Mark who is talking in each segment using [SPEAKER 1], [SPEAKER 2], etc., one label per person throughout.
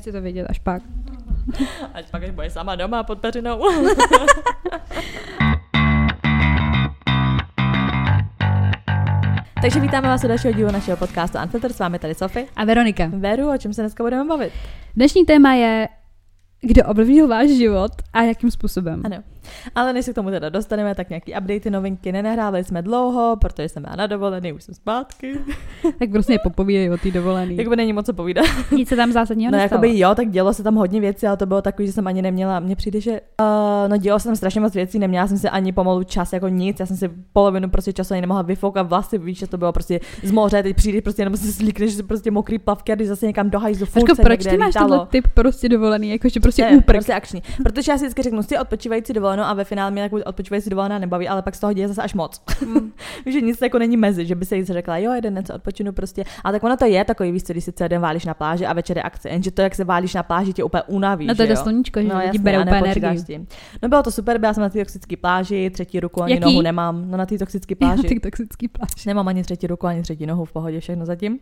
[SPEAKER 1] Chci to vidět až pak.
[SPEAKER 2] Ať pak až bude sama doma pod peřinou. Takže vítáme vás u dalšího dílu našeho podcastu Unfilter, s vámi tady Sofie.
[SPEAKER 1] A Veronika.
[SPEAKER 2] Veru, o čem se dneska budeme bavit?
[SPEAKER 1] Dnešní téma je, kdo ovlivnil váš život a jakým způsobem.
[SPEAKER 2] Ano. Ale než se k tomu teda dostaneme, tak nějaký updaty, novinky nenahrávali jsme dlouho, protože jsem byla na dovolený, už jsem zpátky.
[SPEAKER 1] tak prostě popovídej o té dovolený.
[SPEAKER 2] Jakoby není moc co povídat.
[SPEAKER 1] Nic se tam zásadního
[SPEAKER 2] No
[SPEAKER 1] nestalo.
[SPEAKER 2] jakoby jo, tak dělo se tam hodně věcí, ale to bylo takový, že jsem ani neměla, mně přijde, že uh, no dělo se tam strašně moc věcí, neměla jsem si ani pomalu čas jako nic, já jsem si polovinu prostě času ani nemohla vyfoukat vlasy, víš, že to bylo prostě z moře, teď přijdeš prostě jenom si slíkneš si prostě mokrý plavky a když zase někam do hajzlu, se
[SPEAKER 1] proč
[SPEAKER 2] někde
[SPEAKER 1] ty máš tenhle typ prostě dovolený, jakože prostě
[SPEAKER 2] Ne,
[SPEAKER 1] úprk.
[SPEAKER 2] prostě akční. Protože já si vždycky řeknu, si odpočívající dovolenou a ve finále mě takovou odpočívající dovolená nebaví, ale pak z toho děje zase až moc.
[SPEAKER 1] Mm.
[SPEAKER 2] Že nic jako není mezi, že by se jí řekla, jo, jeden den se odpočinu prostě. A tak ono to je takový, víš co, když si celý den válíš na pláži a večer je akce. Jenže to, jak se válíš na pláži, tě úplně unaví.
[SPEAKER 1] No to je sluníčko, že
[SPEAKER 2] No, jasně,
[SPEAKER 1] bere úplně energii.
[SPEAKER 2] No bylo to super, byla jsem na té toxické pláži, třetí ruku ani
[SPEAKER 1] Jaký?
[SPEAKER 2] nohu nemám. No na té toxické pláži.
[SPEAKER 1] Ty toxický pláž.
[SPEAKER 2] Nemám ani třetí ruku, ani třetí nohu, v pohodě všechno zatím.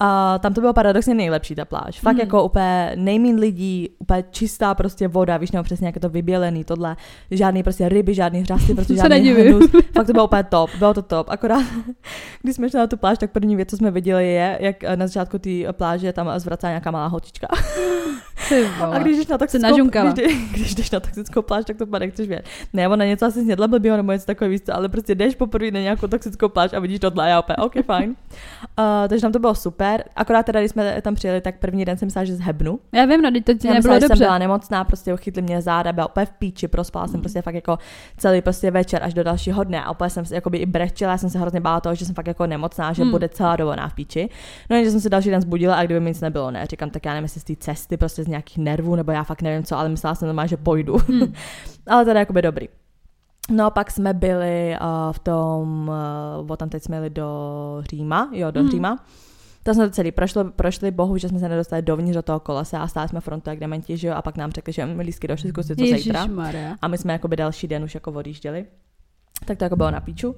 [SPEAKER 2] A tam to bylo paradoxně nejlepší ta pláž. Fakt
[SPEAKER 1] Mhm.
[SPEAKER 2] jako úplně nejmín lidí, úplně čistá prostě voda, víš, nebo přesně jak je to vybělený, tohle. Žádný prostě ryby, žádný hřasty, prostě žádný hnus. Fakt to bylo úplně top, bylo to top. Akorát, když jsme šli na tu pláž, tak první věc, co jsme viděli, je, jak na začátku té pláže tam zvracá nějaká malá holčička.
[SPEAKER 1] Ty
[SPEAKER 2] A když jdeš na toxickou, když, jdeš- když jdeš na toxickou pláž, tak to pak nechceš vědět. Ne, ona něco asi snědla blbýho nebo něco takového, víš co, ale prostě jdeš poprvé na nějakou toxickou pláž a vidíš tohle a já opět, OK, fajn. Uh, takže tam to bylo super. Akorát teda, když jsme tam přijeli, tak první den jsem myslela, že zhebnu.
[SPEAKER 1] Já vím, no, teď to ti
[SPEAKER 2] Já
[SPEAKER 1] nebylo
[SPEAKER 2] myslela, že jsem
[SPEAKER 1] dobře.
[SPEAKER 2] byla nemocná, prostě chytli mě záda, byla úplně v píči, prospala jsem prostě fakt jako celý prostě večer až do dalšího dne a úplně jsem se jakoby i brečela, já jsem se hrozně bála toho, že jsem fakt jako nemocná, že
[SPEAKER 1] Hmm.
[SPEAKER 2] bude celá dovolená v píči. No jenže jsem se další den zbudila a kdyby mi nic nebylo, ne, říkám, tak já nevím, jestli z té cesty, prostě z nějakých nervů, nebo já fakt nevím co, ale myslela jsem normálně, že pojdu.
[SPEAKER 1] Hmm.
[SPEAKER 2] ale teda jakoby dobrý. No a pak jsme byli uh, v tom, uh, tam teď jsme jeli do Říma, jo, do
[SPEAKER 1] Hmm.
[SPEAKER 2] Říma. To jsme to celý prošli, prošli, bohu, že jsme se nedostali dovnitř do toho kolesa a stáli jsme frontu jak dementi, že jo, a pak nám řekli, že máme lístky do šestku, si to zítra. A my jsme jakoby další den už jako odjížděli. Tak to jako bylo na píču.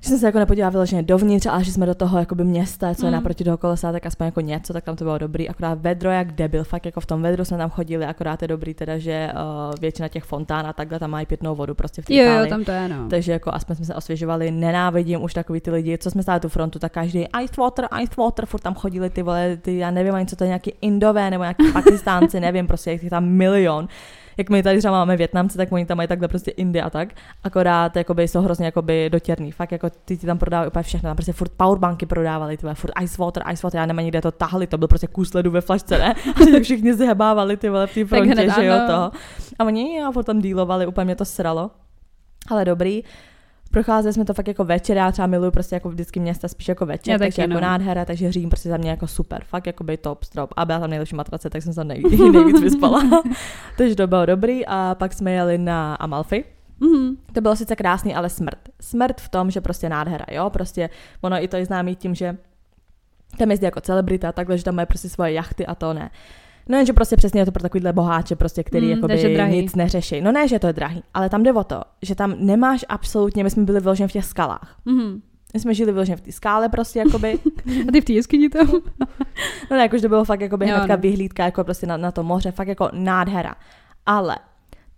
[SPEAKER 2] Že jsem se jako nepodívala vyloženě dovnitř, ale že jsme do toho jakoby města, co je
[SPEAKER 1] Mm.
[SPEAKER 2] naproti toho kolesa, tak aspoň jako něco, tak tam to bylo dobrý. Akorát vedro jak debil, fakt jako v tom vedru jsme tam chodili, akorát je dobrý teda, že uh, většina těch fontán a takhle tam mají pitnou vodu prostě v té
[SPEAKER 1] Jo, jo, tam to je, no.
[SPEAKER 2] Takže jako aspoň jsme se osvěžovali, nenávidím už takový ty lidi, co jsme stáli tu frontu, tak každý ice water, ice water, furt tam chodili ty vole, ty, já nevím ani co to je, nějaký indové nebo nějaký pakistánci, nevím, prostě jak tam milion. Jak my tady třeba máme Větnamce, tak oni tam mají takhle prostě Indy a tak. Akorát jakoby, jsou hrozně jakoby dotěrný. Fakt jako ty ti tam prodávají úplně všechno. Tam prostě furt powerbanky prodávali, ty vole, furt ice water, ice water, já nevím ani kde to tahli, to byl prostě kus ledu ve flašce, ne? A že všichni zhebávali ty vole v té frontě, že jo, toho. A oni a furt tam dealovali, úplně mě to sralo. Ale dobrý. Procházeli jsme to fakt jako večer, já třeba miluju prostě jako vždycky města spíš jako večer,
[SPEAKER 1] Já
[SPEAKER 2] takže jako
[SPEAKER 1] no.
[SPEAKER 2] nádhera, takže Řím prostě za mě jako super, fakt jako by top strop. A byla tam nejlepší matrace, tak jsem se nej, nejvíc vyspala. takže to bylo dobrý a pak jsme jeli na Amalfi.
[SPEAKER 1] Mhm.
[SPEAKER 2] To bylo sice krásný, ale smrt. Smrt v tom, že prostě nádhera, jo, prostě ono i to je známý tím, že tam jezdí jako celebrita, takhle, že tam mají prostě svoje jachty a to ne. No jenže prostě přesně je to pro takovýhle boháče, prostě, který
[SPEAKER 1] Mm,
[SPEAKER 2] mm,
[SPEAKER 1] takže drahý.
[SPEAKER 2] nic neřeší. No ne, že to je drahý, ale tam jde o to, že tam nemáš absolutně, my jsme byli vyloženě v těch skalách.
[SPEAKER 1] Mhm.
[SPEAKER 2] My jsme žili vyloženě v té skále prostě, jakoby.
[SPEAKER 1] A ty v té jeskyni to?
[SPEAKER 2] No ne, jakože to bylo fakt jakoby
[SPEAKER 1] Jo,
[SPEAKER 2] hnedka
[SPEAKER 1] no.
[SPEAKER 2] vyhlídka jako prostě na, na to moře, fakt jako nádhera. Ale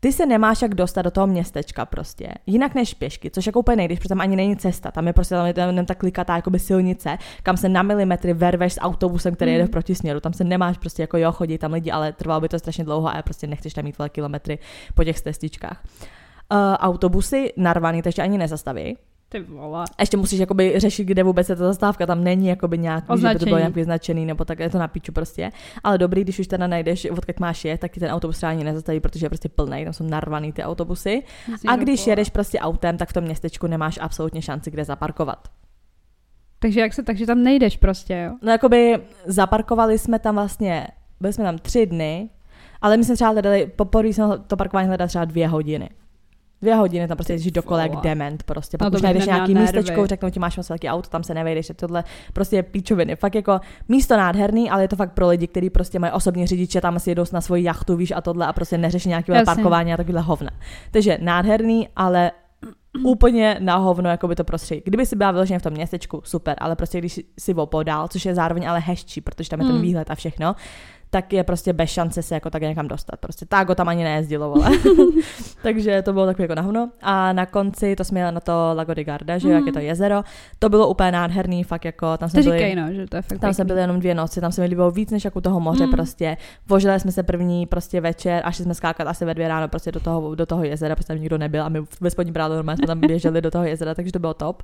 [SPEAKER 2] ty se nemáš jak dostat do toho městečka prostě. Jinak než pěšky, což jako úplně nejdeš, protože tam ani není cesta. Tam je prostě tam je tam jenom ta klikatá jakoby silnice, kam se na milimetry verveš s autobusem, který
[SPEAKER 1] Mm.
[SPEAKER 2] jede v protisměru. Tam se nemáš prostě jako jo, chodí tam lidi, ale trvalo by to strašně dlouho a prostě nechceš tam mít velké kilometry po těch cestičkách. Uh, autobusy narvaný, takže ani nezastaví.
[SPEAKER 1] Ty vole.
[SPEAKER 2] A ještě musíš jakoby řešit, kde vůbec je ta zastávka, tam není jakoby nějak, víš, že by to
[SPEAKER 1] Označení.
[SPEAKER 2] bylo nějak vyznačený, nebo tak je to na píču prostě. Ale dobrý, když už teda najdeš, odkud máš je, tak ti ten autobus ani nezastaví, protože je prostě plný, tam jsou narvaný ty autobusy. A když jedeš prostě autem, tak v tom městečku nemáš absolutně šanci, kde zaparkovat.
[SPEAKER 1] Takže jak se, takže tam nejdeš prostě, jo?
[SPEAKER 2] No jakoby zaparkovali jsme tam vlastně, byli jsme tam tři dny, ale my jsme třeba hledali, poprvé jsme to parkování hledali třeba dvě hodiny. Dvě hodiny tam prostě jezdíš dokola jak dement prostě.
[SPEAKER 1] No
[SPEAKER 2] Pak
[SPEAKER 1] to
[SPEAKER 2] už najdeš nějaký
[SPEAKER 1] nervy.
[SPEAKER 2] místečko, řeknou ti máš moc velký auto, tam se nevejdeš, je tohle prostě je píčoviny. Fakt jako místo nádherný, ale je to fakt pro lidi, kteří prostě mají osobní řidiče, tam si jedou na svoji jachtu, víš, a tohle a prostě neřeší nějaké parkování a takovýhle hovna. Takže nádherný, ale úplně na hovno jako by to prostředí. Kdyby si byla vyloženě v tom městečku, super, ale prostě když si opodál, což je zároveň ale hezčí, protože tam je ten
[SPEAKER 1] Mm.
[SPEAKER 2] výhled a všechno, tak je prostě bez šance se jako tak někam dostat. Prostě tágo tam ani nejezdilo, vole. Takže to bylo takové jako nahno. A na konci to jsme jeli na to Lago di Garda, že mm. jak je to jezero. To bylo úplně nádherný, fakt jako tam jsme
[SPEAKER 1] To
[SPEAKER 2] byli,
[SPEAKER 1] říkají, no, že to je fakt
[SPEAKER 2] tam jsme byli jenom dvě noci, tam se mi líbilo víc než jako u toho moře
[SPEAKER 1] Mm.
[SPEAKER 2] prostě. Vožili jsme se první prostě večer a šli jsme skákat asi ve dvě ráno prostě do toho, do toho jezera, protože tam nikdo nebyl a my ve spodní prádu normálně jsme tam běželi do toho jezera, takže to bylo top.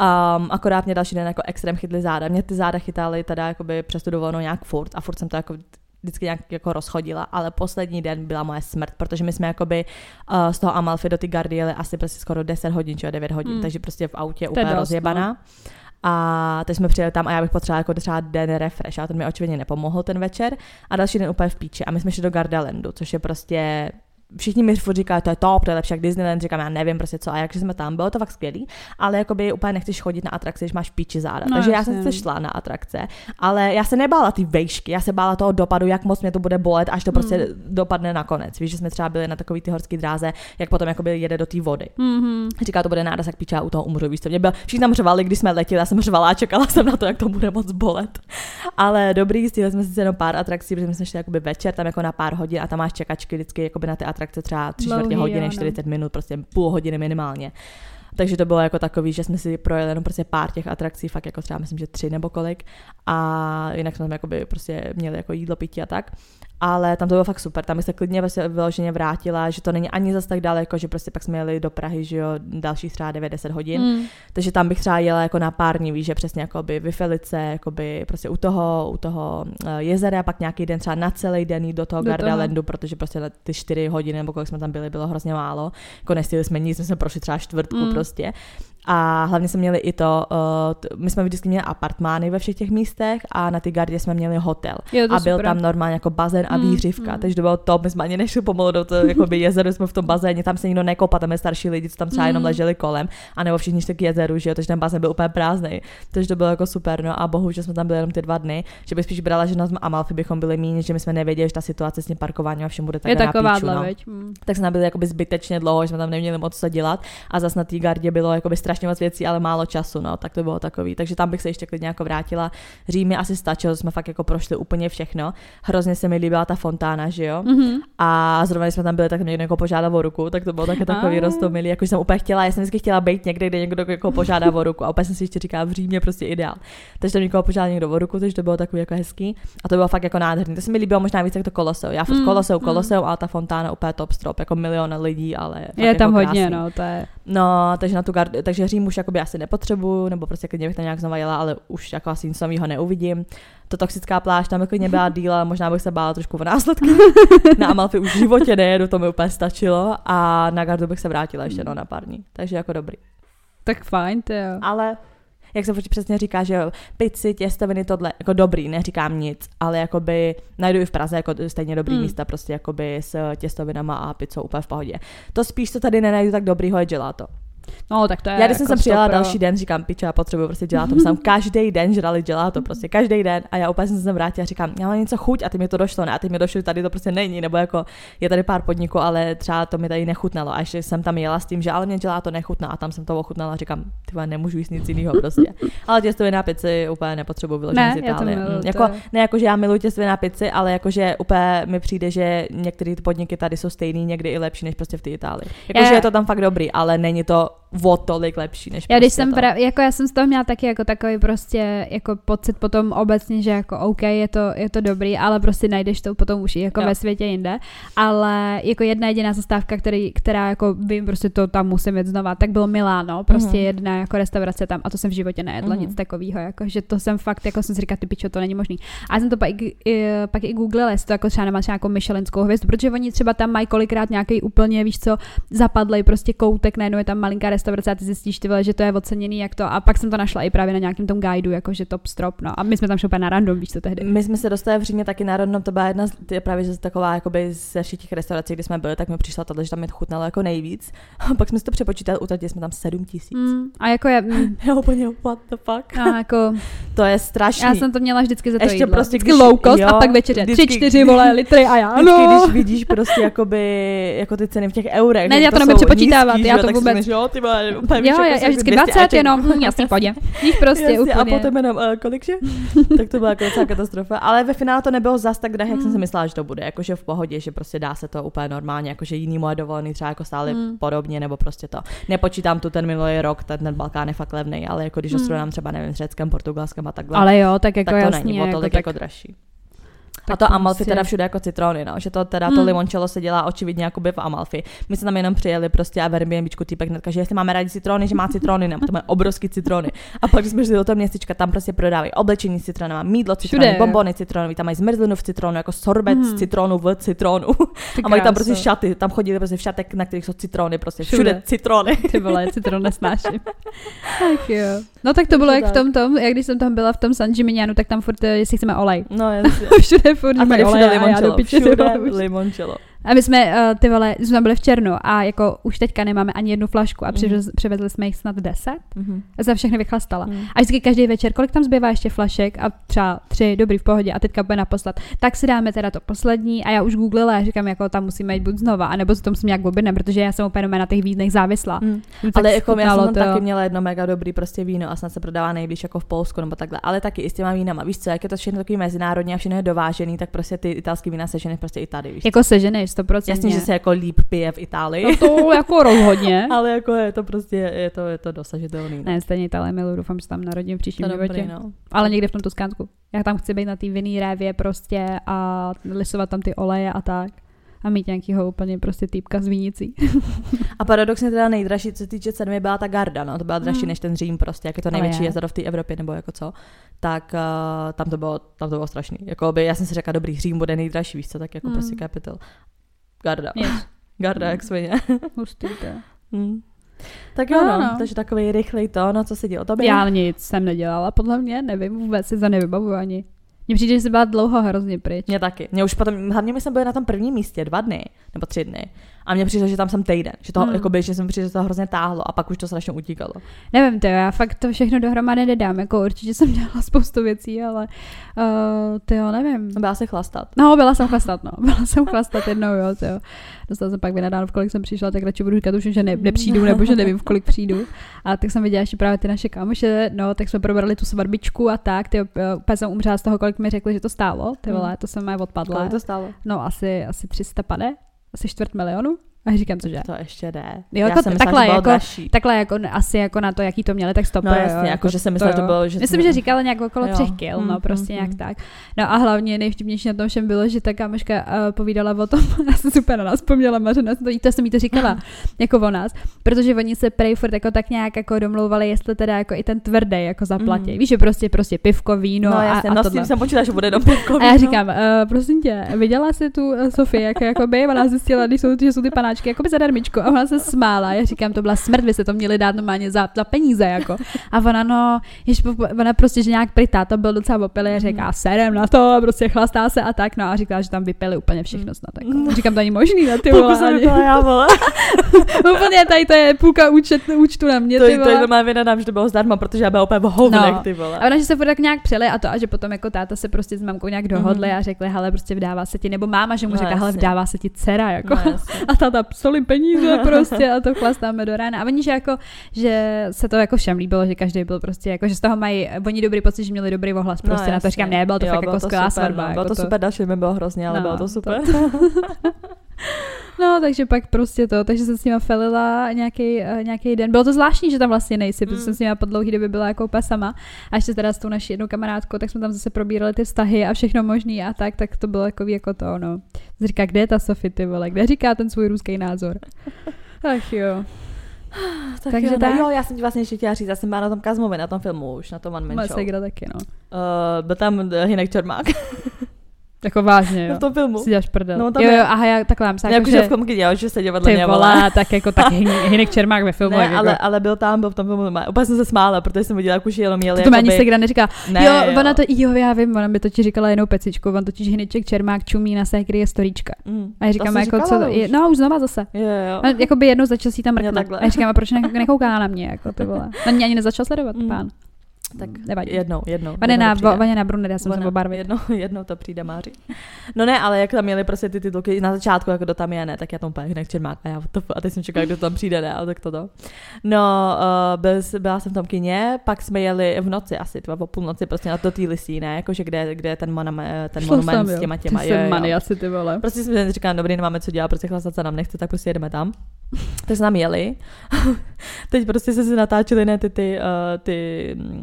[SPEAKER 2] Um, akorát mě další den jako extrém chytly záda. Mě ty záda chytaly teda jakoby přes tu dovolenou nějak furt a furt jsem to jako vždycky nějak jako rozchodila, ale poslední den byla moje smrt, protože my jsme jakoby uh, z toho Amalfi do ty Gardy jeli asi prostě skoro 10 hodin, či 9 hodin,
[SPEAKER 1] Mm.
[SPEAKER 2] takže prostě v autě
[SPEAKER 1] To
[SPEAKER 2] úplně
[SPEAKER 1] dost, no.
[SPEAKER 2] rozjebaná. A teď jsme přijeli tam a já bych potřebovala jako třeba den refresh, a ten mi očividně nepomohl ten večer. A další den úplně v píči. A my jsme šli do Gardalandu, což je prostě všichni mi furt říkají, to je top, to je lepší jak Disneyland, říkám, já nevím prostě co, a jakže jsme tam, bylo to fakt skvělý, ale jakoby úplně nechceš chodit na atrakce, když máš píči záda.
[SPEAKER 1] No,
[SPEAKER 2] Takže já
[SPEAKER 1] jasně.
[SPEAKER 2] jsem se šla na atrakce, ale já se nebála ty vejšky, já se bála toho dopadu, jak moc mě to bude bolet, až to prostě
[SPEAKER 1] Hmm.
[SPEAKER 2] dopadne nakonec. Víš, že jsme třeba byli na takový ty horské dráze, jak potom jakoby jede do té vody.
[SPEAKER 1] Mhm.
[SPEAKER 2] Říká, to bude náraz, jak píče, já u toho umřu, víš co, mě byl, všichni tam řvali, když jsme letěli, já jsem řvala a čekala jsem na to, jak to bude moc bolet. Ale dobrý, stihli jsme si jenom pár atrakcí, protože jsme šli jakoby večer, tam jako na pár hodin a tam máš čekačky vždycky jakoby na ty atrakce třeba tři čtvrtě
[SPEAKER 1] Dlouhý,
[SPEAKER 2] hodiny,
[SPEAKER 1] jo, no.
[SPEAKER 2] 40 minut, prostě půl hodiny minimálně. Takže to bylo jako takový, že jsme si projeli jenom prostě pár těch atrakcí, fakt jako třeba myslím, že tři nebo kolik. A jinak jsme tam jakoby prostě měli jako jídlo, pití a tak. Ale tam to bylo fakt super, tam bych se klidně prostě vyloženě vrátila, že to není ani zas tak daleko, že prostě pak jsme jeli do Prahy, že jo, dalších třeba 9-10 hodin.
[SPEAKER 1] Mm.
[SPEAKER 2] Takže tam bych třeba jela jako na pár dní, víš, že přesně jako by Vifelice, jako by prostě u toho, u toho eh, jezera, pak nějaký den třeba na celý den jít do toho
[SPEAKER 1] Do toho.
[SPEAKER 2] Gardalandu, protože prostě ty čtyři hodiny nebo kolik jsme tam byli, bylo hrozně málo. Jako nestihli jsme nic, jsme prošli třeba čtvrtku
[SPEAKER 1] Mm.
[SPEAKER 2] prostě. A hlavně jsme měli i to, uh, my jsme vždycky měli apartmány ve všech těch místech a na ty gardě jsme měli hotel.
[SPEAKER 1] Jo,
[SPEAKER 2] A byl
[SPEAKER 1] super.
[SPEAKER 2] tam normálně jako bazén a
[SPEAKER 1] Mm,
[SPEAKER 2] výřivka,
[SPEAKER 1] mm.
[SPEAKER 2] takže to bylo top, my jsme ani nešli pomalu do toho jakoby jezeru, jsme v tom bazéně, tam se nikdo nekopá, tam je starší lidi, co tam třeba jenom
[SPEAKER 1] Mm.
[SPEAKER 2] leželi kolem, a nebo všichni šli k jezeru, že jo, takže ten bazén byl úplně prázdný. Takže to bylo jako super, no a bohužel jsme tam byli jenom ty dva dny, že bych spíš brala, že na Amalfi bychom byli méně, že my jsme nevěděli, že ta situace s tím parkováním a všem bude tak
[SPEAKER 1] je taková
[SPEAKER 2] píču, no.
[SPEAKER 1] Mm.
[SPEAKER 2] Tak jsme tam byli jakoby zbytečně dlouho, že jsme tam neměli moc co dělat a zase na té gardě bylo jakoby strašně moc věcí, ale málo času, no, tak to bylo takový. Takže tam bych se ještě klidně jako vrátila. Řím mi asi stačilo, jsme fakt jako prošli úplně všechno. Hrozně se mi líbila ta fontána, že jo.
[SPEAKER 1] Mhm.
[SPEAKER 2] A zrovna když jsme tam byli, tak mě někdo jako požádal o ruku, tak to bylo také takový roztomilý. Jako jsem úplně chtěla, já jsem vždycky chtěla být někde, kde někdo jako požádá o ruku. A úplně jsem si ještě říkala, v Římě prostě ideál. Takže tam někoho požádal někdo o ruku, takže to bylo takový jako hezký. A to bylo fakt jako nádherný. To se mi líbilo možná víc jak to Koloseu. Já
[SPEAKER 1] Mm,
[SPEAKER 2] Koloseu,
[SPEAKER 1] mm.
[SPEAKER 2] Koloseu, ale ta fontána úplně top strop, jako milion lidí, ale
[SPEAKER 1] Je tam
[SPEAKER 2] jako
[SPEAKER 1] hodně,
[SPEAKER 2] krásný.
[SPEAKER 1] no, to je.
[SPEAKER 2] No, takže na tu gard, takže Řím už jakoby asi nepotřebuju, nebo prostě klidně bych tam nějak znova jela, ale už jako asi nic nového neuvidím. To toxická pláž tam klidně byla díl, ale možná bych se bála trošku o následky. na Amalfi už v životě nejedu, to mi úplně stačilo a na gardu bych se vrátila ještě no, na pár dní. Takže jako dobrý.
[SPEAKER 1] Tak fajn, to jo.
[SPEAKER 2] Ale jak se přesně říká, že jo, pici, těstoviny, tohle, jako dobrý, neříkám nic, ale jakoby najdu i v Praze jako stejně dobrý
[SPEAKER 1] Hmm.
[SPEAKER 2] místa, prostě jakoby s těstovinama a pizzou úplně v pohodě. To spíš, co tady nenajdu tak dobrýho, je gelato.
[SPEAKER 1] No, tak to je
[SPEAKER 2] Já když jsem
[SPEAKER 1] jako
[SPEAKER 2] sem přijela
[SPEAKER 1] stopro.
[SPEAKER 2] další den, říkám, piče, já potřebuji prostě. My jsme tam každý den žrali gelato, prostě každý den. A já úplně jsem se sem vrátila a říkám, já mám něco chuť a ty mi to došlo, ne? A ty mi došlo, tady to prostě není, nebo jako je tady pár podniků, ale třeba to mi tady nechutnalo. A ještě jsem tam jela s tím, že ale mě gelato nechutná a tam jsem to ochutnala a říkám, ty nemůžu jíst nic jiného prostě. Ale těstoviny na pici úplně nepotřebuji vyloženě
[SPEAKER 1] Ne,
[SPEAKER 2] z
[SPEAKER 1] já to
[SPEAKER 2] Itálie.
[SPEAKER 1] miluju,
[SPEAKER 2] Mm,
[SPEAKER 1] to
[SPEAKER 2] jako,
[SPEAKER 1] je-
[SPEAKER 2] ne jako, že já miluji těstoviny na pici, ale jakože úplně mi přijde, že některé ty podniky tady jsou stejný, někdy i lepší než prostě v té Itálii. Jakože
[SPEAKER 1] Já-
[SPEAKER 2] je to tam fakt dobrý, ale není to o tolik lepší než
[SPEAKER 1] Já když
[SPEAKER 2] prostě
[SPEAKER 1] jsem,
[SPEAKER 2] to.
[SPEAKER 1] pra, jako já jsem z toho měla taky jako takový prostě jako pocit potom obecně, že jako OK, je to, je to dobrý, ale prostě najdeš to potom už i jako
[SPEAKER 2] Jo.
[SPEAKER 1] ve světě jinde. Ale jako jedna jediná zastávka, který, která jako vím, prostě to tam musím jít znova, tak bylo Miláno, prostě
[SPEAKER 2] Mhm.
[SPEAKER 1] jedna jako restaurace tam a to jsem v životě nejedla,
[SPEAKER 2] Mhm.
[SPEAKER 1] nic takového, jako, že to jsem fakt, jako jsem si říkala, ty pičo, to není možný. A já jsem to pak, i, i, pak i googlila, jestli to jako třeba nemá třeba jako Michelinskou hvězdu, protože oni třeba tam mají kolikrát nějaký úplně, víš co, zapadlej prostě koutek, najednou je tam malinká restaurace a ty zjistíš, ty vole, že to je oceněný, jak to. A pak jsem to našla i právě na nějakém tom guideu, jakože top strop, no. A my jsme tam šli úplně na random, víš co tehdy.
[SPEAKER 2] My jsme se dostali v Římě taky na rodno, to byla jedna z, ty právě že taková jakoby ze všech těch restaurací, kde jsme byli, tak mi přišla tato, že tam mi to chutnalo jako nejvíc. A pak jsme si to přepočítali, utratili jsme tam 7 tisíc.
[SPEAKER 1] Mm, a jako je, mm,
[SPEAKER 2] Já úplně, what the fuck?
[SPEAKER 1] a jako,
[SPEAKER 2] To je strašný.
[SPEAKER 1] já jsem to měla vždycky za to
[SPEAKER 2] Ještě
[SPEAKER 1] jídlo.
[SPEAKER 2] prostě,
[SPEAKER 1] vždycky
[SPEAKER 2] když-
[SPEAKER 1] low cost
[SPEAKER 2] jo,
[SPEAKER 1] a pak večeře. Tři,
[SPEAKER 2] vždycky-
[SPEAKER 1] čtyři, vole, litry a já,
[SPEAKER 2] Vždycky,
[SPEAKER 1] ano.
[SPEAKER 2] když vidíš prostě jakoby, jako ty ceny v těch eurech.
[SPEAKER 1] Ne,
[SPEAKER 2] že
[SPEAKER 1] já to nemůžu přepočítávat, já
[SPEAKER 2] že
[SPEAKER 1] to vůbec-
[SPEAKER 2] Myslíš, jo, ty vole, úplně
[SPEAKER 1] Jo,
[SPEAKER 2] jako
[SPEAKER 1] já, já vždycky
[SPEAKER 2] 200
[SPEAKER 1] 20
[SPEAKER 2] Aček.
[SPEAKER 1] jenom, hm, jasný, pojď. Víš prostě
[SPEAKER 2] Jasně,
[SPEAKER 1] úplně.
[SPEAKER 2] A potom jenom, uh, kolik že? tak to byla jako docela katastrofa. Ale ve finále to nebylo zas tak drahé, jak jsem si
[SPEAKER 1] Hmm.
[SPEAKER 2] myslela, že to bude. Jakože v pohodě, že prostě dá se to úplně normálně, jakože jiný moje dovolený třeba jako stály
[SPEAKER 1] Hmm.
[SPEAKER 2] podobně, nebo prostě to. Nepočítám tu ten minulý rok, ten, ten Balkán je fakt levný, ale jako když ho
[SPEAKER 1] Hmm.
[SPEAKER 2] srovnám třeba nevím, s Řeckem, Portugalskem a takhle,
[SPEAKER 1] Ale jo, tak jako
[SPEAKER 2] tak to
[SPEAKER 1] jasně.
[SPEAKER 2] není o
[SPEAKER 1] jako,
[SPEAKER 2] tolik
[SPEAKER 1] tak,
[SPEAKER 2] jako dražší.
[SPEAKER 1] Tak
[SPEAKER 2] a to
[SPEAKER 1] to
[SPEAKER 2] Amalfi teda všude jako citrony, no. Že to teda to
[SPEAKER 1] Hmm.
[SPEAKER 2] limoncello se dělá očividně jakoby v Amalfi. My jsme tam jenom přijeli prostě a v Airbnbčku týpek hnedka, že jestli máme rádi citrony, že má citrony, ne, to má obrovský citrony. A pak jsme šli do toho městečka, tam prostě prodávají oblečení s citronama, mídlo citrony,
[SPEAKER 1] Všude.
[SPEAKER 2] bombony citronový, tam mají zmrzlinu v citronu, jako sorbet
[SPEAKER 1] Hmm.
[SPEAKER 2] z citronu v citronu.
[SPEAKER 1] Ty
[SPEAKER 2] a mají tam prostě šaty, tam chodili prostě v šatek, na kterých jsou citrony, prostě všude,
[SPEAKER 1] Všude.
[SPEAKER 2] citrony.
[SPEAKER 1] Ty vole, citron nesnáším. tak jo. No tak to bylo jak v
[SPEAKER 2] tak.
[SPEAKER 1] tom tom, jak když jsem tam byla v tom San Gimignanu, tak tam furt, eh, jestli chceme olej.
[SPEAKER 2] No jasně.
[SPEAKER 1] všude furt
[SPEAKER 2] A tady všude limoncello, všude limoncello.
[SPEAKER 1] A my jsme, uh, ty vole, jsme tam byli v černu a jako už teďka nemáme ani jednu flašku a
[SPEAKER 2] Mhm.
[SPEAKER 1] přivez, přivezli jsme jich snad deset.
[SPEAKER 2] Mhm.
[SPEAKER 1] Já jsem všechny vychlastala.
[SPEAKER 2] Mhm.
[SPEAKER 1] A vždycky každý večer, kolik tam zbývá ještě flašek a třeba tři, dobrý v pohodě a teďka bude naposled. Tak si dáme teda to poslední a já už googlila a říkám, jako tam musíme jít buď znova, anebo se to musím nějak objednat, protože já jsem úplně na těch vídnech závislá.
[SPEAKER 2] Mm. Ale jako já jsem tam
[SPEAKER 1] to.
[SPEAKER 2] taky měla jedno mega dobrý prostě víno a snad se prodává nejblíž jako v Polsku nebo takhle. Ale taky i s těma vínama. Víš co, jak je to všechno takový mezinárodní a všechno je dovážený, tak prostě ty italský vína seženeš prostě i tady. Víš.
[SPEAKER 1] Jako seženeš, 100%.
[SPEAKER 2] Jasně, že se jako líp pije v Itálii.
[SPEAKER 1] No to jako rozhodně.
[SPEAKER 2] ale jako je to prostě, je to, je to dosažitelný. no.
[SPEAKER 1] Ne, stejně Itálie miluju, doufám, že tam narodím v příštím
[SPEAKER 2] to
[SPEAKER 1] životě.
[SPEAKER 2] dobrý, no.
[SPEAKER 1] Ale někde v tom Toskánsku. Já tam chci být na té vinný révě prostě a lisovat tam ty oleje a tak. A mít nějakýho úplně prostě týpka z vinicí.
[SPEAKER 2] A paradoxně teda nejdražší, co se týče ceny, byla ta Garda, no, to byla dražší
[SPEAKER 1] Mm.
[SPEAKER 2] než ten Řím prostě, jak je to největší
[SPEAKER 1] je.
[SPEAKER 2] jezero v té Evropě nebo jako co, tak uh, tam to bylo, tam to bylo strašný. Jako by, já jsem si řekla, dobrý, Řím bude nejdražší, víš co, tak jako
[SPEAKER 1] Mm.
[SPEAKER 2] prostě capital. Garda.
[SPEAKER 1] Nic.
[SPEAKER 2] Garda, jak svině.
[SPEAKER 1] Hustý to. je.
[SPEAKER 2] Hmm. Tak jo,
[SPEAKER 1] No,
[SPEAKER 2] no,
[SPEAKER 1] no.
[SPEAKER 2] takže takový rychlej to, no co se dělo tobě?
[SPEAKER 1] Já nic jsem nedělala, podle mě, nevím, vůbec si to nevybavuju ani. Mně přijde, že jsi byla dlouho hrozně pryč.
[SPEAKER 2] Mě taky. Mě už potom, hlavně my jsme byli na tom prvním místě dva dny, nebo tři dny. A mně přišlo, že tam jsem týden, že to,
[SPEAKER 1] Hmm.
[SPEAKER 2] jakoby, že jsem přišlo, že to hrozně táhlo a pak už to strašně utíkalo.
[SPEAKER 1] Nevím, to já fakt to všechno dohromady nedám, jako určitě jsem dělala spoustu věcí, ale uh, to jo, nevím.
[SPEAKER 2] Byla se chlastat.
[SPEAKER 1] No, byla jsem chlastat, no. Byla jsem chlastat jednou, jo, jo. Dostala jsem pak vynadáno, v kolik jsem přišla, tak radši budu říkat už, že ne, nepřijdu, nebo že nevím, v kolik přijdu. A tak jsem viděla ještě právě ty naše kámoše, no, tak jsme probrali tu svatbičku a tak, ty, eh, úplně jsem umřela z toho, kolik mi řekli, že to stálo, ty vole, to jsem mé odpadla.
[SPEAKER 2] Kolik to stálo?
[SPEAKER 1] No, asi, asi 300 pade, asi čtvrt milionu. A říkám, cože?
[SPEAKER 2] To ještě jde.
[SPEAKER 1] Jo,
[SPEAKER 2] Já
[SPEAKER 1] jako
[SPEAKER 2] jsem myslela,
[SPEAKER 1] takhle,
[SPEAKER 2] že
[SPEAKER 1] jako-
[SPEAKER 2] dražší.
[SPEAKER 1] Takhle jako asi jako na to, jaký to měli, tak stop.
[SPEAKER 2] No jasně, jako, že jsem myslela, že to
[SPEAKER 1] jo.
[SPEAKER 2] bylo, že
[SPEAKER 1] Myslím, že říkala nějak okolo
[SPEAKER 2] Jo.
[SPEAKER 1] třech kil, no
[SPEAKER 2] Mm,
[SPEAKER 1] prostě
[SPEAKER 2] mm,
[SPEAKER 1] nějak
[SPEAKER 2] mm.
[SPEAKER 1] tak. No a hlavně nejvtipnější na tom všem bylo, že ta kámoška uh, povídala o tom, já jsem super na nás vzpomněla, Mařena, to, to jsem jí to říkala, jako o nás, protože oni se prej furt jako tak nějak jako domlouvali, jestli teda jako i ten tvrdý jako zaplatí.
[SPEAKER 2] Mm.
[SPEAKER 1] Víš, že prostě prostě pivko, víno
[SPEAKER 2] No,
[SPEAKER 1] a,
[SPEAKER 2] jasně,
[SPEAKER 1] a
[SPEAKER 2] no s tím jsem počítala, že bude do pivko.
[SPEAKER 1] A já říkám, uh, prosím tě, viděla jsi tu uh, Sofii, jak jakoby, ona zjistila, když jsou, že jsou ty panáčky jakoby za darmičko a ona se smála. Já říkám, to byla smrt, vy se to měli dát normálně za, za peníze, jako. A ona, no, jež, ona prostě, že nějak prytá, to byl docela opilý a říká, serem na to, a prostě chlastá se a tak, no a říkala, že tam vypili úplně všechno snad. Jako. Říkám, to není možný, na ty
[SPEAKER 2] Půlku
[SPEAKER 1] vole. ani.
[SPEAKER 2] já, vole.
[SPEAKER 1] úplně tady to je půlka účet, účtu na mě,
[SPEAKER 2] To,
[SPEAKER 1] ty
[SPEAKER 2] to je
[SPEAKER 1] vole.
[SPEAKER 2] normálně vynadám, že to bylo zdarma, protože já byla úplně v hovnech,
[SPEAKER 1] No.
[SPEAKER 2] ty vole.
[SPEAKER 1] A ona, že se furt tak nějak přeli a to, a že potom jako táta se prostě s mamkou nějak dohodli
[SPEAKER 2] Mhm.
[SPEAKER 1] a řekli, hele, prostě vdává se ti, nebo máma, že mu
[SPEAKER 2] No,
[SPEAKER 1] řekla, hele, vdává se ti dcera, jako.
[SPEAKER 2] No,
[SPEAKER 1] a táta psali peníze prostě a to chlastáme do rána. A oni, že jako, že se to jako všem líbilo, že každý byl prostě, jako, že z toho mají, oni dobrý pocit, že měli dobrý ohlas prostě
[SPEAKER 2] no,
[SPEAKER 1] na to. Říkám, ne, bylo to
[SPEAKER 2] jo,
[SPEAKER 1] fakt
[SPEAKER 2] bylo
[SPEAKER 1] jako
[SPEAKER 2] to
[SPEAKER 1] skvělá
[SPEAKER 2] super,
[SPEAKER 1] svatba.
[SPEAKER 2] No.
[SPEAKER 1] jako
[SPEAKER 2] Bylo to
[SPEAKER 1] to,
[SPEAKER 2] super, další mi bylo hrozně, ale
[SPEAKER 1] No,
[SPEAKER 2] bylo to
[SPEAKER 1] to-
[SPEAKER 2] super.
[SPEAKER 1] No, takže pak prostě to, takže jsem s nima felila nějaký, uh, nějaký den. Bylo to zvláštní, že tam vlastně nejsi, protože
[SPEAKER 2] Mm.
[SPEAKER 1] jsem s nima po dlouhý době byla jako úplně sama. A ještě teda s tou naší jednou kamarádkou, tak jsme tam zase probírali ty vztahy a všechno možný a tak, tak to bylo jako, jako to, no. Říká, kde je ta Sofie, ty vole, kde říká ten svůj ruský názor? Ach jo,
[SPEAKER 2] tak
[SPEAKER 1] Takže
[SPEAKER 2] jo, no,
[SPEAKER 1] tak.
[SPEAKER 2] jo, já jsem ti vlastně ještě chtěla říct, já jsem byla na tom Kazmovi, na tom filmu už, na tom One Man
[SPEAKER 1] moje
[SPEAKER 2] Show.
[SPEAKER 1] taky, no.
[SPEAKER 2] Uh, byl tam Hinek Čermák
[SPEAKER 1] Jako vážně, jo.
[SPEAKER 2] v tom filmu.
[SPEAKER 1] Si děláš prdel.
[SPEAKER 2] No, tam
[SPEAKER 1] jo, jo, aha, já takhle mám se,
[SPEAKER 2] Ne,
[SPEAKER 1] jako,
[SPEAKER 2] jakože
[SPEAKER 1] že
[SPEAKER 2] v komky dělal, že seděl vedle mě,
[SPEAKER 1] vole, tak jako tak Hin- Hinek Čermák ve filmu.
[SPEAKER 2] Ne,
[SPEAKER 1] jak
[SPEAKER 2] ale,
[SPEAKER 1] jako,
[SPEAKER 2] ale byl tam, byl v tom filmu, úplně jsem se smála, protože jsem viděla, jak už jenom měli.
[SPEAKER 1] to, to má ani
[SPEAKER 2] jakoby-
[SPEAKER 1] segra neříká.
[SPEAKER 2] Ne,
[SPEAKER 1] jo, ona to, jo, já vím, ona by to ti říkala jenom pecičku, on totiž Hyneček Čermák čumí na sékry je storíčka.
[SPEAKER 2] Mm,
[SPEAKER 1] A já říkám, jako co, je, no už znova zase.
[SPEAKER 2] Jo, jo.
[SPEAKER 1] A jakoby jednou začal si tam
[SPEAKER 2] Jo,
[SPEAKER 1] mrknout. A já říkám, a proč ne, nekouká na mě, jako to vole. Na mě ani nezačal sledovat,
[SPEAKER 2] Mm.
[SPEAKER 1] pán.
[SPEAKER 2] Tak
[SPEAKER 1] nevadí.
[SPEAKER 2] jednou, jednou. To přijde.
[SPEAKER 1] vanina brunet, já jsem se
[SPEAKER 2] Ona-
[SPEAKER 1] obarvit.
[SPEAKER 2] Jednou, jednou to přijde Máři. No ne, ale jak tam měli prostě ty titulky na začátku, jako do tam je, ne, tak já tam úplně hned čermák a já to, a teď jsem čekala, kdo tam přijde, ne, ale tak to to. No, uh, byl, byla jsem v tom kině, pak jsme jeli v noci asi, třeba o půlnoci prostě na to tý lisí, ne, jakože kde, kde je ten, monum, ten
[SPEAKER 1] Šla
[SPEAKER 2] monument
[SPEAKER 1] jsem,
[SPEAKER 2] s těma těma,
[SPEAKER 1] Ty
[SPEAKER 2] jo,
[SPEAKER 1] jsem
[SPEAKER 2] jo, jo.
[SPEAKER 1] mani asi, ty vole.
[SPEAKER 2] Prostě jsme si říkali, dobrý, nemáme co dělat, prostě chlastat se nám nechce, tak prostě jedeme tam. Tak jsme tam jeli. Teď prostě se si natáčeli ne, ty, ty, uh, ty, mm,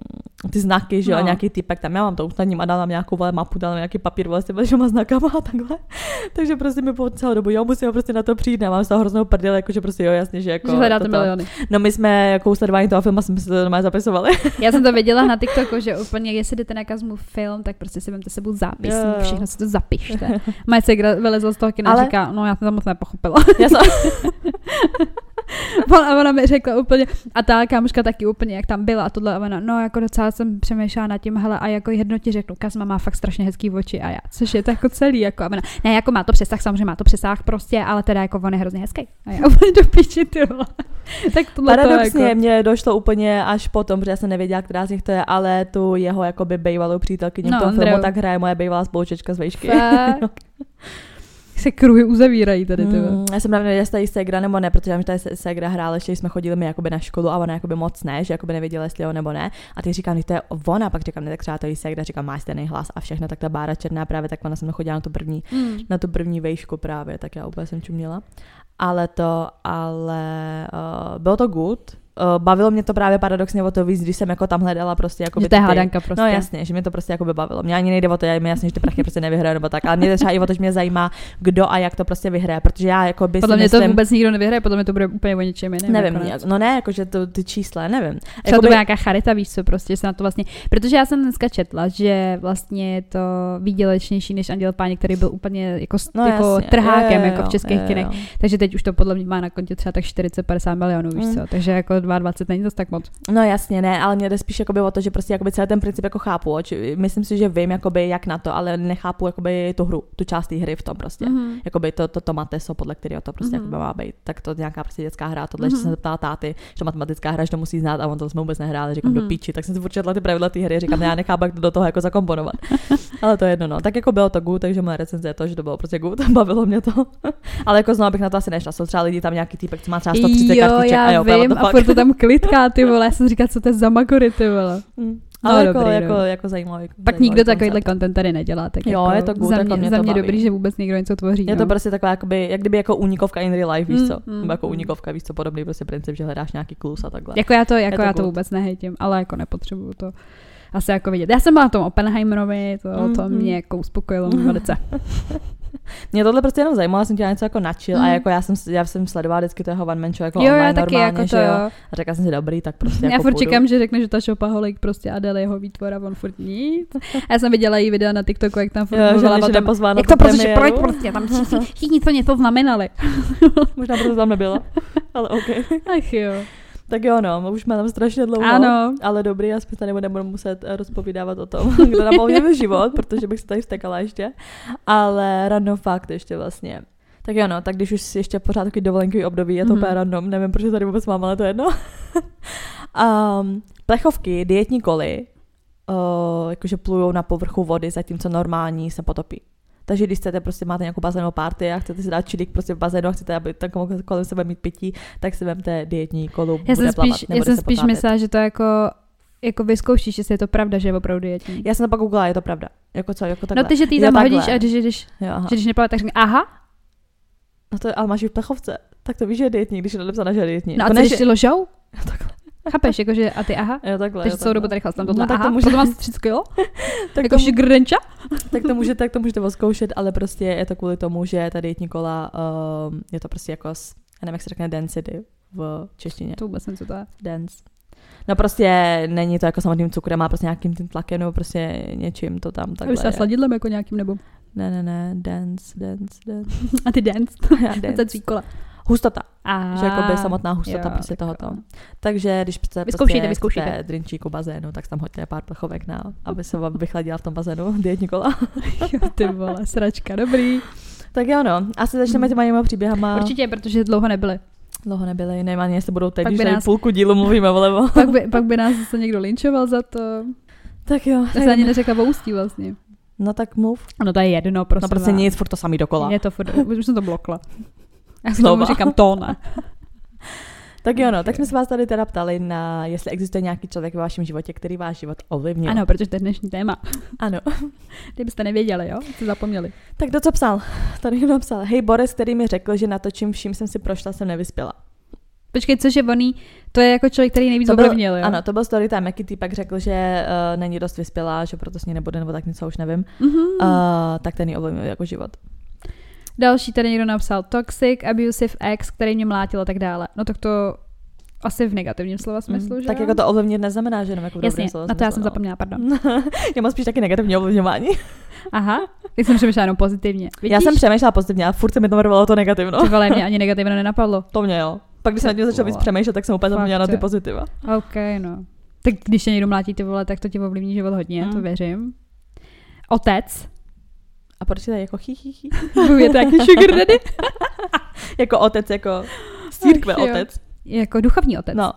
[SPEAKER 2] ty znaky, že jo,
[SPEAKER 1] No.
[SPEAKER 2] a nějaký typek tam, já mám to usnadním a dal nám nějakou vole, mapu, dal nám nějaký papír vlastně s těma znakama a takhle. Takže prostě mi po celou dobu, jo, musím prostě na to přijít, ne, mám z toho hroznou prdel, jakože prostě jo, jasně, že jako
[SPEAKER 1] Že hledáte
[SPEAKER 2] toto.
[SPEAKER 1] miliony.
[SPEAKER 2] No my jsme jako sledování toho filmu jsme si to normálně zapisovali.
[SPEAKER 1] Já jsem to viděla na TikToku, že úplně, jestli jdete na Kazmu film, tak prostě si vemte sebou zápis,
[SPEAKER 2] Jo, jo.
[SPEAKER 1] všechno si to zapište. Moje segra vylezla z toho kina
[SPEAKER 2] Ale-
[SPEAKER 1] říká, no já to tam moc nepochopila.
[SPEAKER 2] Já jsem,
[SPEAKER 1] a ona mi řekla úplně, a ta kámoška taky úplně, jak tam byla a tohle, a ona, no jako docela jsem přemýšlela nad tím, hele, a jako jedno ti řeknu, Kazma má fakt strašně hezký oči a já, což je to jako celý, jako a ona, ne, jako má to přesah, samozřejmě má to přesah prostě, ale teda jako on je hrozně hezký. A já úplně do piči, ty vole. tak tohle to
[SPEAKER 2] Paradoxně
[SPEAKER 1] jako,
[SPEAKER 2] mě došlo úplně až potom, protože já jsem nevěděla, která z nich to je, ale tu jeho jakoby bejvalou přítelkyni
[SPEAKER 1] No,
[SPEAKER 2] v tom
[SPEAKER 1] Andreu.
[SPEAKER 2] filmu, tak hraje moje bejvalá spolučečka z vejšky.
[SPEAKER 1] Se kruhy uzavírají tady.
[SPEAKER 2] Mm, já jsem nevím, jestli je Segra nebo ne, protože já že tady se- Segra hrála, ještě jsme chodili my jakoby na školu a ona jakoby moc ne, že jakoby nevěděla, jestli jo nebo ne. A ty říkám, že to je ona, pak říkám, ne, tak třeba to je Segra, říkám, máš stejný hlas a všechno, tak ta Bára Černá právě, tak ona jsem chodila na tu první,
[SPEAKER 1] Mm.
[SPEAKER 2] na tu první vejšku právě, tak já úplně jsem čuměla. Ale to, ale uh, bylo to good. Uh, bavilo mě to právě paradoxně o to víc, když jsem jako tam hledala prostě jako
[SPEAKER 1] Že to je hádanka prostě.
[SPEAKER 2] No jasně, že mě to prostě jako by bavilo. Mě ani nejde o to, já mi jasně, že ty prachy prostě nevyhraje nebo tak, ale mě třeba i o to, že mě zajímá, kdo a jak to prostě vyhraje, protože já jako by
[SPEAKER 1] Podle mě to
[SPEAKER 2] myslím,
[SPEAKER 1] vůbec nikdo nevyhraje, podle mě to bude úplně o něčem jiném.
[SPEAKER 2] nevím,
[SPEAKER 1] nakonec.
[SPEAKER 2] no ne, jakože to, ty čísla, nevím.
[SPEAKER 1] Třeba to
[SPEAKER 2] Jakoby-
[SPEAKER 1] bude nějaká charita, víš co, prostě se na to vlastně, protože já jsem dneska četla, že vlastně je to výdělečnější než Anděl Páně, který byl úplně jako,
[SPEAKER 2] no,
[SPEAKER 1] jako
[SPEAKER 2] jasně,
[SPEAKER 1] trhákem
[SPEAKER 2] jo,
[SPEAKER 1] jako v českých kinech, takže teď už to podle mě má na kontě třeba tak 40-50 milionů, víš
[SPEAKER 2] Mm.
[SPEAKER 1] co, takže jako 22 není to tak moc.
[SPEAKER 2] No jasně, ne, ale mě jde spíš jakoby o to, že prostě jakoby celý ten princip jako chápu. oč- Myslím si, že vím jakoby jak na to, ale nechápu jakoby tu hru, tu část té hry v tom prostě.
[SPEAKER 1] Mm-hmm.
[SPEAKER 2] Jakoby to, to, to mateso, podle kterého to prostě
[SPEAKER 1] Mhm.
[SPEAKER 2] mm-hmm. má být. Tak to nějaká prostě dětská hra, tohle, mm-hmm. že jsem se ptala táty, že matematická hra, že to musí znát a on to jsme vůbec nehráli, říkám mm-hmm. do
[SPEAKER 1] Mhm.
[SPEAKER 2] píči, tak jsem si určitě ty pravidla té hry, říkám, ne, já nechápu, jak to do toho jako zakomponovat. ale to je jedno, no. Tak jako bylo to good, takže moje recenze je to, že to bylo prostě good, bavilo mě to. ale jako znovu bych na to asi nešla, jsou třeba lidi tam nějaký týpek, co má třeba 130
[SPEAKER 1] jo,
[SPEAKER 2] kartiček
[SPEAKER 1] já
[SPEAKER 2] a jo,
[SPEAKER 1] vím, a furt to tam klitká, ty vole, já jsem říkala, co to je za magory, ty vole.
[SPEAKER 2] Mm.
[SPEAKER 1] No,
[SPEAKER 2] Ale jako,
[SPEAKER 1] dobrý,
[SPEAKER 2] jako,
[SPEAKER 1] no.
[SPEAKER 2] jako zajímavý.
[SPEAKER 1] Pak
[SPEAKER 2] zajímavý
[SPEAKER 1] nikdo takovýhle content tady nedělá, tak
[SPEAKER 2] Jo,
[SPEAKER 1] jako
[SPEAKER 2] je to good,
[SPEAKER 1] za
[SPEAKER 2] jako
[SPEAKER 1] mě,
[SPEAKER 2] mě
[SPEAKER 1] za
[SPEAKER 2] to
[SPEAKER 1] mě
[SPEAKER 2] baví.
[SPEAKER 1] dobrý, že vůbec někdo něco tvoří.
[SPEAKER 2] Je
[SPEAKER 1] no.
[SPEAKER 2] to prostě taková, jakoby, jak kdyby jako únikovka in real life, víš
[SPEAKER 1] Mm,
[SPEAKER 2] co?
[SPEAKER 1] mm,
[SPEAKER 2] Nebo jako
[SPEAKER 1] mm.
[SPEAKER 2] únikovka, víš co, podobný prostě princip, že hledáš nějaký klus a takhle.
[SPEAKER 1] Jako já to, jako
[SPEAKER 2] to
[SPEAKER 1] já to
[SPEAKER 2] good.
[SPEAKER 1] vůbec nehejtím, ale jako nepotřebuju to asi jako vidět. Já jsem byla na tom Oppenheimerovi, to, to
[SPEAKER 2] Mhm.
[SPEAKER 1] mě jako uspokojilo velice.
[SPEAKER 2] Mě tohle prostě jenom zajímalo, jsem chtěla něco jako načil
[SPEAKER 1] Mm.
[SPEAKER 2] a jako já jsem, já jsem sledovala vždycky toho one man show jako
[SPEAKER 1] jo,
[SPEAKER 2] online
[SPEAKER 1] já taky
[SPEAKER 2] normálně,
[SPEAKER 1] jako to
[SPEAKER 2] že jo.
[SPEAKER 1] jo.
[SPEAKER 2] A řekla jsem si dobrý, tak prostě
[SPEAKER 1] Já
[SPEAKER 2] jako
[SPEAKER 1] furt
[SPEAKER 2] půjdu.
[SPEAKER 1] čekám, že řekne, že ta šopaholik prostě Adele jeho výtvor a on furt nic. A já jsem viděla její videa na TikToku, jak tam furt
[SPEAKER 2] Jo, že
[SPEAKER 1] mluvila o
[SPEAKER 2] je
[SPEAKER 1] tom, jak to prostě,
[SPEAKER 2] premiéru.
[SPEAKER 1] proč prostě tam všichni, všichni to něco znamenali.
[SPEAKER 2] Možná proto tam nebyla, ale OK.
[SPEAKER 1] Ach jo.
[SPEAKER 2] Tak jo, no, už máme tam strašně dlouho.
[SPEAKER 1] Ano.
[SPEAKER 2] Ale dobrý, aspoň tady nebudu muset eh, rozpovídávat o tom, kdo nám ovlivnil život, protože bych se tady vstekala ještě. Ale random fakt ještě vlastně. Tak jo, no, tak když už si ještě pořád takový dovolenkový období, je to
[SPEAKER 1] Mhm.
[SPEAKER 2] úplně random, nevím, proč tady vůbec mám, ale to je jedno. um, plechovky, dietní koly, uh, jakože plujou na povrchu vody, zatímco normální se potopí. Takže když chcete, prostě máte nějakou bazénovou party a chcete si dát čilík prostě v bazénu a chcete, aby tam kolem sebe mít pití, tak si vemte dietní kolu,
[SPEAKER 1] Já
[SPEAKER 2] bude
[SPEAKER 1] jsem
[SPEAKER 2] plavat,
[SPEAKER 1] spíš, já
[SPEAKER 2] nebude
[SPEAKER 1] jsem
[SPEAKER 2] se
[SPEAKER 1] spíš myslela, že to jako jako vyzkoušíš, jestli je to pravda, že je opravdu dietní.
[SPEAKER 2] Já jsem to pak googlila, je to pravda. Jako co, jako takhle.
[SPEAKER 1] No ty, že ty
[SPEAKER 2] Jo,
[SPEAKER 1] tam
[SPEAKER 2] takhle.
[SPEAKER 1] hodíš a když, když,
[SPEAKER 2] Jo, aha.
[SPEAKER 1] že když neplave, tak řekne, aha,
[SPEAKER 2] No to je, ale máš ji v plechovce. Tak to víš, že je dietní, když je napsáno, že je dietní.
[SPEAKER 1] no a
[SPEAKER 2] Jako
[SPEAKER 1] co
[SPEAKER 2] ne,
[SPEAKER 1] když
[SPEAKER 2] že-
[SPEAKER 1] ti ložou?
[SPEAKER 2] Takhle.
[SPEAKER 1] Chápeš, jakože a ty aha?
[SPEAKER 2] Jo, takhle.
[SPEAKER 1] Takže
[SPEAKER 2] jo,
[SPEAKER 1] celou dobu tady chlastám
[SPEAKER 2] No,
[SPEAKER 1] tohle,
[SPEAKER 2] tak to
[SPEAKER 1] aha,
[SPEAKER 2] může-
[SPEAKER 1] potom mám 30 kilo,
[SPEAKER 2] tak,
[SPEAKER 1] jako
[SPEAKER 2] to,
[SPEAKER 1] šigrenča.
[SPEAKER 2] tak, to můžete, tak to můžete oskoušet, ale prostě je to kvůli tomu, že ta dietní kola um, je to prostě jako, já nevím, jak se řekne density v češtině.
[SPEAKER 1] To vůbec nevím, co to je.
[SPEAKER 2] Dense. No prostě není to jako samotným cukrem, má prostě nějakým tím tlakem nebo prostě něčím to tam
[SPEAKER 1] Takhle Už se sladidlem jako nějakým nebo.
[SPEAKER 2] Ne, ne, ne, dance, dance, dance.
[SPEAKER 1] A ty dance. To je
[SPEAKER 2] dance.
[SPEAKER 1] cvíkola.
[SPEAKER 2] Hustota.
[SPEAKER 1] A
[SPEAKER 2] že jako by samotná hustota
[SPEAKER 1] jo,
[SPEAKER 2] prostě
[SPEAKER 1] tak
[SPEAKER 2] tohoto.
[SPEAKER 1] jo.
[SPEAKER 2] Takže když chcete
[SPEAKER 1] Vyzkoušejte,
[SPEAKER 2] prostě drinčíku bazénu, tak tam hoďte pár plechovek na, aby se vám vychladila v tom bazénu dietní kola.
[SPEAKER 1] Jo, ty vole, sračka, dobrý.
[SPEAKER 2] tak jo no, asi začneme těma jinými příběhama.
[SPEAKER 1] Určitě, protože dlouho nebyly.
[SPEAKER 2] Dlouho nebyli, nevím ani, jestli budou teď,
[SPEAKER 1] Pak
[SPEAKER 2] když
[SPEAKER 1] nás-
[SPEAKER 2] půlku dílu mluvíme vlevo.
[SPEAKER 1] Pak by, pak by nás zase někdo linčoval za to.
[SPEAKER 2] tak jo.
[SPEAKER 1] Já se ani neřekla o ústí vlastně.
[SPEAKER 2] No tak mluv.
[SPEAKER 1] No to je jedno, prosím
[SPEAKER 2] No prostě nic, furt to samý dokola.
[SPEAKER 1] Je to furt, už jsem to blokla. Já si tomu říkám to ne.
[SPEAKER 2] Tak jo, no, tak jsme se vás tady teda ptali na, jestli existuje nějaký člověk ve vašem životě, který váš život ovlivnil.
[SPEAKER 1] Ano, protože to je dnešní téma.
[SPEAKER 2] Ano.
[SPEAKER 1] Kdybyste nevěděli, jo? Jste zapomněli.
[SPEAKER 2] Tak to, co psal? Tady někdo napsal. Hej Boris, který mi řekl, že na to, čím vším jsem si prošla, jsem nevyspěla.
[SPEAKER 1] Počkej, což je oný, to je jako člověk, který nejvíc
[SPEAKER 2] To byl,
[SPEAKER 1] ovlivnil, jo?
[SPEAKER 2] ano, to byl story time, jaký týpek řekl, že uh, není dost vyspělá, že proto s ní nebude, nebo tak něco, už nevím.
[SPEAKER 1] Mhm.
[SPEAKER 2] Uh, tak ten ji ovlivnil jako život.
[SPEAKER 1] Další tady někdo napsal toxic, abusive ex, který mě mlátil a tak dále. No tak to asi v negativním slova smyslu,
[SPEAKER 2] Mm,
[SPEAKER 1] že
[SPEAKER 2] tak
[SPEAKER 1] jo?
[SPEAKER 2] jako to ovlivnit neznamená, že jenom jako v
[SPEAKER 1] Jasně,
[SPEAKER 2] slova
[SPEAKER 1] na to já jsem
[SPEAKER 2] no.
[SPEAKER 1] zapomněla, pardon.
[SPEAKER 2] Já mám spíš taky negativní ovlivňování.
[SPEAKER 1] Aha, tak jsem přemýšlela jenom pozitivně. Vidíš?
[SPEAKER 2] Já jsem přemýšlela pozitivně, a furt se mi to vrvalo to negativno.
[SPEAKER 1] Ty vole, mě ani negativno nenapadlo.
[SPEAKER 2] To mě jo. Pak když jsem nad tím začala víc přemýšlet, tak jsem úplně zapomněla na ty pozitiva.
[SPEAKER 1] OK, no. Tak když tě někdo mlátí ty vole, tak to ti ovlivní život hodně,
[SPEAKER 2] Mm.
[SPEAKER 1] to věřím. Otec.
[SPEAKER 2] A proč je jako chy, chy, chy?
[SPEAKER 1] je to jaký sugar daddy?
[SPEAKER 2] Jako otec, jako z církve
[SPEAKER 1] Ach jo.
[SPEAKER 2] otec.
[SPEAKER 1] jako duchovní otec.
[SPEAKER 2] No,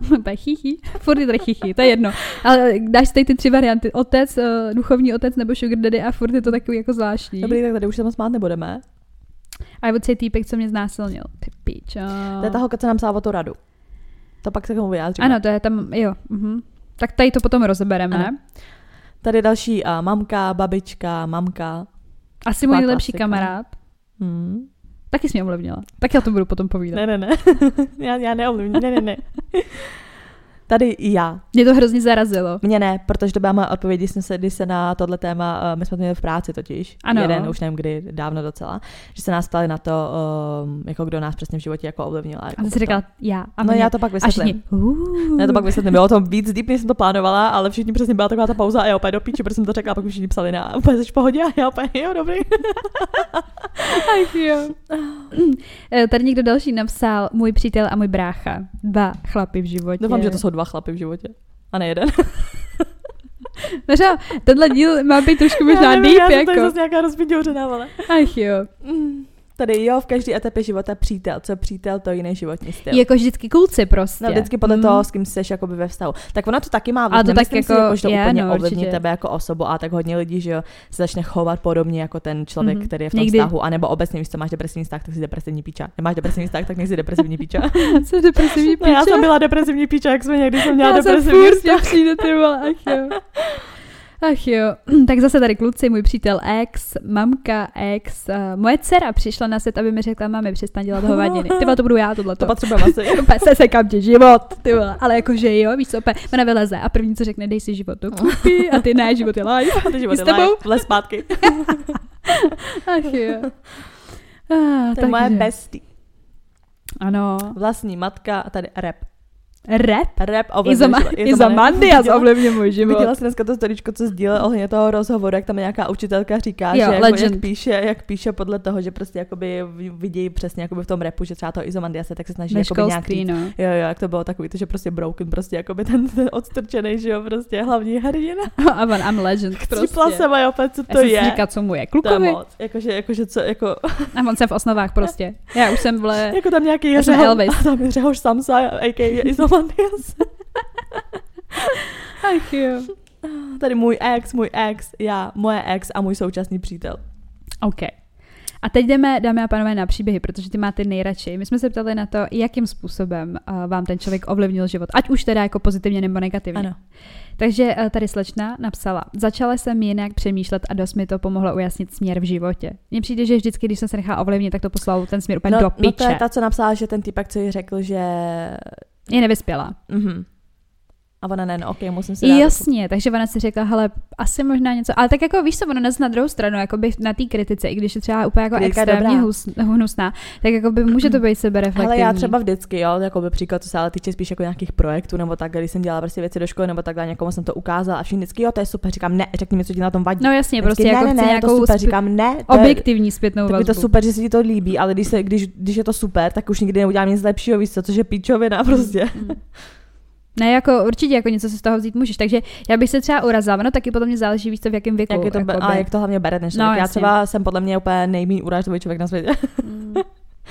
[SPEAKER 1] Úplně chichy. Furt je tady chichy, to je jedno. Ale dáš tady ty tři varianty. Otec, uh, duchovní otec nebo sugar daddy a furt je to takový jako zvláštní.
[SPEAKER 2] dobrý, tak tady už se moc smát nebudeme.
[SPEAKER 1] A would say týpek, co mě znásilnil. Ty píčo.
[SPEAKER 2] To je ta holka, co nám psala o tu radu. To pak se k tomu vyjádříme.
[SPEAKER 1] Ano, to je tam, jo. Mhm. Tak tady to potom rozebereme.
[SPEAKER 2] Ano. Tady další a mamka, babička, mamka.
[SPEAKER 1] Asi můj nejlepší kamarád.
[SPEAKER 2] Hmm.
[SPEAKER 1] Taky jsi mě ovlivnila. Tak já to budu potom povídat.
[SPEAKER 2] Ne, ne, ne. já, já neovlivním, ne, ne, ne. Tady i já.
[SPEAKER 1] Mě to hrozně zarazilo.
[SPEAKER 2] Mně ne, protože to byla moje odpověď, když, jsme se, když se na tohle téma, uh, my jsme to měli v práci totiž,
[SPEAKER 1] Ano.
[SPEAKER 2] jeden, už nevím kdy, dávno docela, že se nás ptali na to, um, jako kdo nás přesně v životě jako ovlivnil.
[SPEAKER 1] A
[SPEAKER 2] jako
[SPEAKER 1] ty jsi říkala, já. A
[SPEAKER 2] no
[SPEAKER 1] mě-
[SPEAKER 2] já to pak
[SPEAKER 1] a
[SPEAKER 2] vysvětlím.
[SPEAKER 1] uh.
[SPEAKER 2] Ne, to pak vysvětlím. Bylo to víc deep, než jsem to plánovala, ale všichni přesně byla taková ta pauza a já opět do píči, protože jsem to řekla, a pak mi všichni psali na úplně v pohodě a já opět, jo, dobrý.
[SPEAKER 1] Ach jo. Eh, Tady někdo další napsal, můj přítel a můj brácha. Dva chlapy v životě.
[SPEAKER 2] Doufám, že to jsou dva chlapy v životě. A ne jeden.
[SPEAKER 1] Že tenhle díl má být trošku možná
[SPEAKER 2] já nevím,
[SPEAKER 1] deep,
[SPEAKER 2] já
[SPEAKER 1] jako.
[SPEAKER 2] zase nějaká rozpěťouřená, ale.
[SPEAKER 1] Ach jo.
[SPEAKER 2] Mm. Tady jo, v každé etapě života přítel. Co přítel, to jiný životní styl.
[SPEAKER 1] Jako vždycky kluci prostě.
[SPEAKER 2] No, vždycky podle
[SPEAKER 1] Mm.
[SPEAKER 2] toho, s kým jsi jakoby ve vztahu. Tak ono to taky má
[SPEAKER 1] Ale to tak
[SPEAKER 2] Nemyslím si,
[SPEAKER 1] jako-
[SPEAKER 2] jako, že to
[SPEAKER 1] je,
[SPEAKER 2] úplně
[SPEAKER 1] no,
[SPEAKER 2] ovlivní
[SPEAKER 1] určitě.
[SPEAKER 2] tebe jako osobu a tak hodně lidí, že jo, se začne chovat podobně jako ten člověk,
[SPEAKER 1] Mhm.
[SPEAKER 2] který je v tom
[SPEAKER 1] Někdy-
[SPEAKER 2] vztahu, anebo obecně, víš co, máš depresivní vztah, tak jsi depresivní píča. Nemáš depresivní vztah, tak nejsi depresivní píča.
[SPEAKER 1] Jsem depresivní
[SPEAKER 2] No, já jsem byla depresivní píča, jak jsme někdy jsem měla
[SPEAKER 1] Já jsem
[SPEAKER 2] depresivní
[SPEAKER 1] furt
[SPEAKER 2] vztah.
[SPEAKER 1] přijde, ty vole, ach jo. Ach jo, tak zase tady kluci, můj přítel ex, mamka ex, uh, moje dcera přišla na set, aby mi řekla, mami, přestaň dělat hovadiny. Ty to budu já, tohle
[SPEAKER 2] To potřebujeme asi.
[SPEAKER 1] Se sekám ti život, ty. Ale jakože jo, víš co, úplně, ona vyleze a první, co řekne, dej si život do kupy a ty ne, život je live.
[SPEAKER 2] A ty život
[SPEAKER 1] S
[SPEAKER 2] je
[SPEAKER 1] tebou?
[SPEAKER 2] live, vlez zpátky.
[SPEAKER 1] Ach jo. Ah,
[SPEAKER 2] To je moje
[SPEAKER 1] takže-
[SPEAKER 2] bestie.
[SPEAKER 1] Ano.
[SPEAKER 2] Vlastní matka a tady rap.
[SPEAKER 1] Rap?
[SPEAKER 2] Rap ovlivňuje.
[SPEAKER 1] Izomandias
[SPEAKER 2] Viděla-
[SPEAKER 1] ovlivňuje můj život.
[SPEAKER 2] Viděla jsi dneska to storičko, co sdílel ohledně toho rozhovoru, jak tam nějaká učitelka říká,
[SPEAKER 1] Jo,
[SPEAKER 2] že jako,
[SPEAKER 1] legend.
[SPEAKER 2] jak, píše, jak píše podle toho, že prostě jakoby vidí přesně jakoby v tom repu, že třeba to Izomandiase, tak se snaží
[SPEAKER 1] Ve
[SPEAKER 2] jakoby nějak
[SPEAKER 1] no.
[SPEAKER 2] Jo, jo, jak to bylo takový, to, že prostě broken, prostě jakoby ten, ten odstrčený, že jo, prostě hlavní hrdina.
[SPEAKER 1] A on, I'm legend
[SPEAKER 2] Chcípla
[SPEAKER 1] prostě.
[SPEAKER 2] jsem a opět, co
[SPEAKER 1] Já
[SPEAKER 2] to
[SPEAKER 1] jsem si
[SPEAKER 2] je.
[SPEAKER 1] říkala, co mu je, klukovi.
[SPEAKER 2] Jakože, jakože co, jako,
[SPEAKER 1] A on jsem v osnovách prostě. Já už jsem vle...
[SPEAKER 2] jako tam nějaký
[SPEAKER 1] Já jsem
[SPEAKER 2] řeho,
[SPEAKER 1] Elvis.
[SPEAKER 2] a tam je řehoš Samsa, a.k.a. Izomandias.
[SPEAKER 1] Ach jo.
[SPEAKER 2] Tady můj ex, můj ex, já, moje ex a můj současný přítel.
[SPEAKER 1] OK. A teď jdeme, dámy a pánové, na příběhy, protože ty máte nejradši. My jsme se ptali na to, jakým způsobem uh, vám ten člověk ovlivnil život, ať už teda jako pozitivně nebo negativně.
[SPEAKER 2] Ano.
[SPEAKER 1] Takže uh, tady slečna napsala, začala jsem jinak přemýšlet a dost mi to pomohlo ujasnit směr v životě. Mně přijde, že vždycky, když jsem se nechala ovlivnit, tak to poslalo ten směr úplně
[SPEAKER 2] No,
[SPEAKER 1] do
[SPEAKER 2] no
[SPEAKER 1] piče.
[SPEAKER 2] to je ta, co napsala, že ten typek, co jí řekl, že...
[SPEAKER 1] Je nevyspěla.
[SPEAKER 2] Mhm. A ona ne, no ok, musím si dát.
[SPEAKER 1] Jasně, takže ona si řekla, hele, asi možná něco, ale tak jako víš co, ono nás na druhou stranu, jako by na té kritice, i když je třeba úplně jako
[SPEAKER 2] Kritika
[SPEAKER 1] extrémně
[SPEAKER 2] dobrá.
[SPEAKER 1] hus, hnusná, tak jako by může to být sebereflektivní.
[SPEAKER 2] Ale já třeba vždycky, jo, jako by příklad, to se ale týče spíš jako nějakých projektů nebo tak, když jsem dělala prostě věci do školy nebo takhle, někomu jsem to ukázala a všichni vždycky, jo, to je super, říkám, ne, řekni mi, co ti na tom vadí.
[SPEAKER 1] No jasně,
[SPEAKER 2] Vždycky,
[SPEAKER 1] prostě jako
[SPEAKER 2] ne,
[SPEAKER 1] chci
[SPEAKER 2] ne, ne,
[SPEAKER 1] nějakou
[SPEAKER 2] to super, říkám, ne, to je,
[SPEAKER 1] objektivní zpětnou
[SPEAKER 2] tak je
[SPEAKER 1] vazbu.
[SPEAKER 2] to super, že se ti to líbí, ale když, se, když, když je to super, tak už nikdy neudělám nic lepšího, víš co, což je píčovina prostě.
[SPEAKER 1] Ne, jako určitě jako něco se z toho vzít můžeš, takže já bych se třeba urazila, no taky potom mě záleží víc, co v jakém věku.
[SPEAKER 2] Jak je to, a jak to hlavně bere ten
[SPEAKER 1] No,
[SPEAKER 2] já třeba jsem podle mě úplně nejméně urážlivý člověk na světě.
[SPEAKER 1] Mm.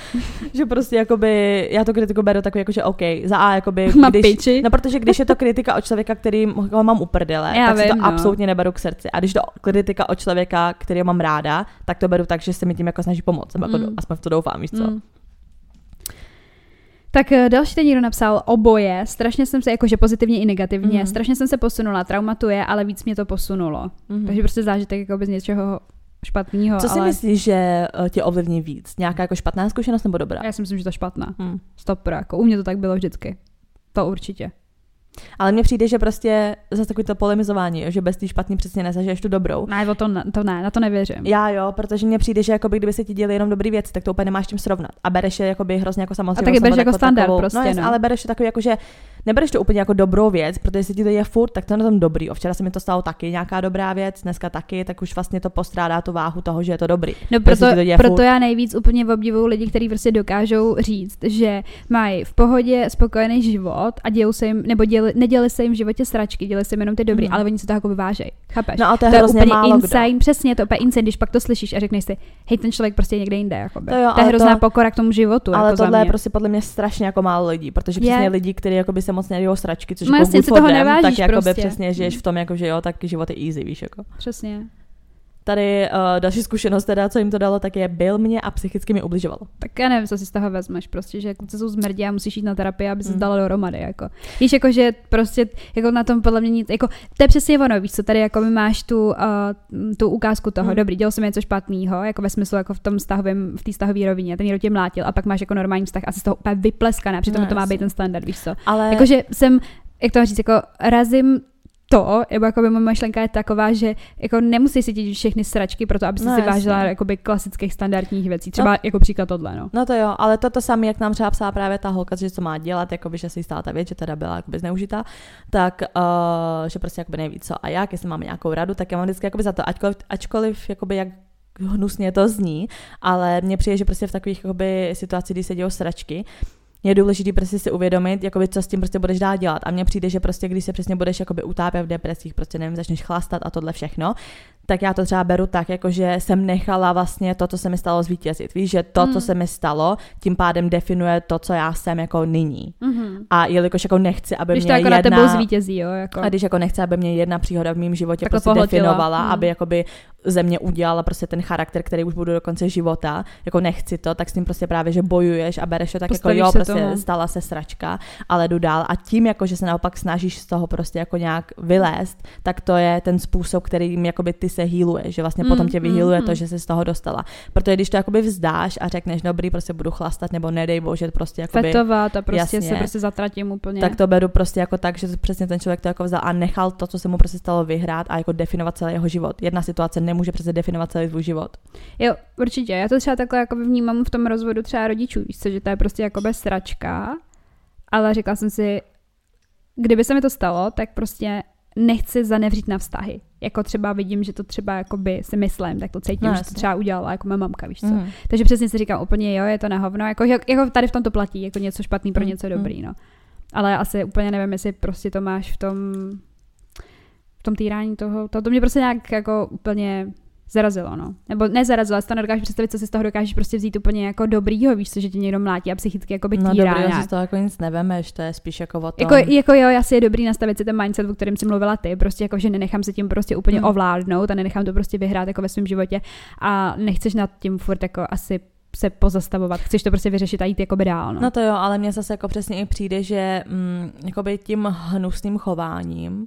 [SPEAKER 2] že prostě jakoby, já to kritiku beru takový jako, že OK, za A jakoby,
[SPEAKER 1] Má
[SPEAKER 2] když,
[SPEAKER 1] piči.
[SPEAKER 2] no protože když je to kritika od člověka, který ho mám uprdele,
[SPEAKER 1] Já
[SPEAKER 2] tak si
[SPEAKER 1] vím,
[SPEAKER 2] to
[SPEAKER 1] no.
[SPEAKER 2] absolutně neberu k srdci. A když to kritika od člověka, který mám ráda, tak to beru tak, že se mi tím jako snaží pomoct. Nebo jako,
[SPEAKER 1] Mm.
[SPEAKER 2] aspoň v to doufám, víš co.
[SPEAKER 1] Mm. Tak eh, další ten někdo napsal oboje, strašně jsem se, jakože pozitivně i negativně,
[SPEAKER 2] Mhm.
[SPEAKER 1] strašně jsem se posunula, traumatuje, ale víc mě to posunulo.
[SPEAKER 2] Mhm.
[SPEAKER 1] Takže prostě zážitek jako z něčeho špatného,
[SPEAKER 2] Co si
[SPEAKER 1] ale
[SPEAKER 2] myslíš, že eh, tě ovlivní víc? Nějaká jako špatná zkušenost nebo dobrá?
[SPEAKER 1] já si myslím, že to špatná.
[SPEAKER 2] Hmm.
[SPEAKER 1] Stop, jako u mě to tak bylo vždycky. To určitě.
[SPEAKER 2] Ale mně přijde, že prostě zase takový to polemizování, že bez té špatný přesně nezažiješ tu dobrou.
[SPEAKER 1] Ne, o to, to ne, na to nevěřím.
[SPEAKER 2] Já jo, protože mně přijde, že jakoby, kdyby se ti děli jenom dobrý věci, tak to úplně nemáš čím srovnat. A bereš je jakoby hrozně jako samozřejmě.
[SPEAKER 1] A taky bereš jako standard prostě,
[SPEAKER 2] no, jasně,
[SPEAKER 1] no.
[SPEAKER 2] ale bereš to takový jako, že nebereš to úplně jako dobrou věc, protože se ti to je furt, tak to je na tom dobrý. O včera se mi to stalo taky nějaká dobrá věc, dneska taky, tak už vlastně to postrádá tu váhu toho, že je to dobrý.
[SPEAKER 1] No
[SPEAKER 2] Protože
[SPEAKER 1] proto,
[SPEAKER 2] to děje
[SPEAKER 1] proto
[SPEAKER 2] furt.
[SPEAKER 1] já nejvíc úplně obdivuju lidi, kteří prostě dokážou říct, že mají v pohodě spokojený život a dělou se jim, nebo děli, neděli se jim v životě sračky, děli se jim jenom ty dobrý,
[SPEAKER 2] Mhm.
[SPEAKER 1] ale oni se to jako vyvážejí. Chápeš?
[SPEAKER 2] No a to je
[SPEAKER 1] to je
[SPEAKER 2] hrozně
[SPEAKER 1] úplně
[SPEAKER 2] málo kdo.
[SPEAKER 1] insane, přesně, to je úplně insane, když pak to slyšíš a řekneš si, hej, ten člověk prostě je někde jinde, jakoby.
[SPEAKER 2] To jo,
[SPEAKER 1] to je hrozná
[SPEAKER 2] to-
[SPEAKER 1] pokora k tomu životu,
[SPEAKER 2] Ale
[SPEAKER 1] jako
[SPEAKER 2] tohle je prostě podle mě strašně jako málo lidí, protože
[SPEAKER 1] Je.
[SPEAKER 2] přesně lidi, kteří jakoby se moc nedějou sračky, což
[SPEAKER 1] No
[SPEAKER 2] jako
[SPEAKER 1] jasně, si toho nevážíš
[SPEAKER 2] tak jakoby
[SPEAKER 1] prostě.
[SPEAKER 2] přesně žiješ v tom, jako, že jo, tak život je easy, víš jako.
[SPEAKER 1] Přesně.
[SPEAKER 2] Tady uh, další zkušenost, teda, co jim to dalo, tak je byl mě a psychicky mi ubližoval.
[SPEAKER 1] Tak já nevím, co si z toho vezmeš, prostě, že kluci jsou zmrdí a musíš jít na terapii, aby se
[SPEAKER 2] Mm.
[SPEAKER 1] zdala dohromady, jako. Víš, jako, že prostě, jako na tom podle mě nic, jako, to je přesně ono, víš co, tady jako my máš tu, uh, tu ukázku toho,
[SPEAKER 2] Mm.
[SPEAKER 1] dobrý, dělal jsem něco špatného, jako ve smyslu, jako v tom stahovém, v té stahové rovině, ten někdo tě mlátil a pak máš jako normální vztah a jsi z toho úplně vypleskaná, přitom
[SPEAKER 2] No,
[SPEAKER 1] to má
[SPEAKER 2] jasně.
[SPEAKER 1] být ten standard, víš co.
[SPEAKER 2] Ale
[SPEAKER 1] Jakože jsem, jak to říct, jako razím to, nebo jako by moje myšlenka je taková, že jako nemusíš si cítit všechny sračky pro to, aby si
[SPEAKER 2] No,
[SPEAKER 1] si
[SPEAKER 2] jasně.
[SPEAKER 1] vážila jakoby klasických standardních věcí. Třeba jako příklad tohle, no.
[SPEAKER 2] No to jo, ale to to samé, jak nám třeba psala právě ta holka, že co má dělat, jakoby, že se jí stala ta věc, že teda byla jakoby zneužitá, tak uh, že prostě jakoby neví co a jak, jestli máme nějakou radu, tak já mám vždycky jakoby za to, ačkoliv, ačkoliv jakoby jak hnusně to zní, ale mně přijde, že prostě v takových jakoby, situacích, kdy se dějou sračky, je důležité prostě si uvědomit, jakoby, co s tím prostě budeš dál dělat. A mně přijde, že prostě když se přesně budeš jakoby utápět v depresích, prostě nevím, začneš chlastat a tohle všechno, tak já to třeba beru tak, jako že jsem nechala vlastně to, co se mi stalo zvítězit. Víš, že to,
[SPEAKER 1] Mm.
[SPEAKER 2] co se mi stalo, tím pádem definuje to, co já jsem jako nyní.
[SPEAKER 1] Mm-hmm.
[SPEAKER 2] A jelikož jako nechci, aby
[SPEAKER 1] Když to
[SPEAKER 2] mě
[SPEAKER 1] jako na
[SPEAKER 2] jedna...
[SPEAKER 1] tebou zvítězí, jo, jako.
[SPEAKER 2] A když jako nechce, aby mě jedna příhoda v mém životě
[SPEAKER 1] Tak to
[SPEAKER 2] prostě definovala,
[SPEAKER 1] Hmm.
[SPEAKER 2] aby jakoby ze mě udělala prostě ten charakter, který už budu do konce života, jako nechci to, tak s tím prostě právě, že bojuješ a bereš to tak
[SPEAKER 1] Postavíš
[SPEAKER 2] jako jo, prostě
[SPEAKER 1] tomu.
[SPEAKER 2] stala se sračka, ale jdu dál a tím jako, že se naopak snažíš z toho prostě jako nějak vylézt, tak to je ten způsob, kterým jakoby ty se healuješ, že vlastně
[SPEAKER 1] Mm,
[SPEAKER 2] potom tě
[SPEAKER 1] mm,
[SPEAKER 2] vyhealuje
[SPEAKER 1] mm.
[SPEAKER 2] to, že jsi z toho dostala. Protože když to jakoby vzdáš a řekneš, dobrý, prostě budu chlastat, nebo nedej bože, prostě jakoby,
[SPEAKER 1] Fetovat a prostě
[SPEAKER 2] Jasně.
[SPEAKER 1] se prostě zatratím úplně.
[SPEAKER 2] tak to beru prostě jako tak, že přesně ten člověk to jako vzal a nechal to, co se mu prostě stalo vyhrát a jako definovat celý jeho život. Jedna situace nemůže přece definovat celý tvůj život.
[SPEAKER 1] Jo, určitě. Já to třeba takhle jako vnímám v tom rozvodu třeba rodičů, víš co, že to je prostě jako bez sračka, ale řekla jsem si, kdyby se mi to stalo, tak prostě nechci zanevřít na vztahy. Jako třeba vidím, že to třeba jakoby si myslím, tak to cítím,
[SPEAKER 2] No,
[SPEAKER 1] že to třeba udělala jako moje mamka, víš co.
[SPEAKER 2] Mm.
[SPEAKER 1] Takže přesně si říkám úplně, jo, je to na hovno, jako, jako tady v tom to platí, jako něco špatný pro
[SPEAKER 2] Mm,
[SPEAKER 1] něco
[SPEAKER 2] mm.
[SPEAKER 1] dobrý, no. Ale asi úplně nevím, jestli prostě to máš v tom, v tom týrání toho, to, to mě prostě nějak jako úplně zarazilo, no. Nebo nezarazilo, ale si to nedokážeš představit, co si z toho dokážeš prostě vzít úplně jako dobrýho, víš co, že tě někdo mlátí a psychicky jako by
[SPEAKER 2] No
[SPEAKER 1] týrá
[SPEAKER 2] dobrý, já si z toho jako nic nevemeš, to je spíš jako o tom.
[SPEAKER 1] Jako, jako jo, asi je dobrý nastavit si ten mindset, o kterém jsi mluvila ty, prostě jako, že nenechám se tím prostě úplně
[SPEAKER 2] Hmm.
[SPEAKER 1] ovládnout a nenechám to prostě vyhrát jako ve svém životě a nechceš nad tím furt jako asi se pozastavovat, chceš to prostě vyřešit a jít jako dál, no.
[SPEAKER 2] No to jo, ale mně zase jako přesně i přijde, že mm, jakoby tím hnusným chováním,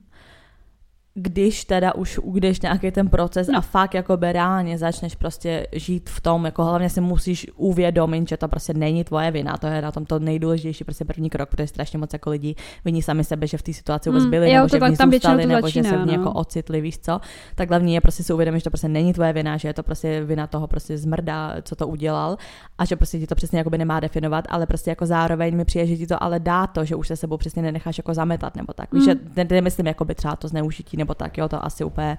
[SPEAKER 2] když teda už ujdeš nějaký ten proces
[SPEAKER 1] No.
[SPEAKER 2] a fakt jako reálně začneš prostě žít v tom, jako hlavně si musíš uvědomit, že to prostě není tvoje vina, to je na tom to nejdůležitější prostě první krok, protože strašně moc jako lidí viní sami sebe, že v té situaci vůbec
[SPEAKER 1] Mm,
[SPEAKER 2] byli,
[SPEAKER 1] jo,
[SPEAKER 2] nebo že
[SPEAKER 1] tak
[SPEAKER 2] v ní
[SPEAKER 1] tam
[SPEAKER 2] zůstali, nebo že se
[SPEAKER 1] začíná,
[SPEAKER 2] v ní
[SPEAKER 1] no.
[SPEAKER 2] jako ocitli, víš co, tak hlavní je prostě si uvědomit, že to prostě není tvoje vina, že je to prostě vina toho prostě zmrda, co to udělal a že prostě ti to přesně jakoby nemá definovat, ale prostě jako zároveň mi přijde, že ti to ale dá to, že už se sebou přesně nenecháš jako zametat nebo tak. Víš,
[SPEAKER 1] Mm.
[SPEAKER 2] že ne, nemyslím jako by třeba to zneužití nebo tak, jo, to asi úplně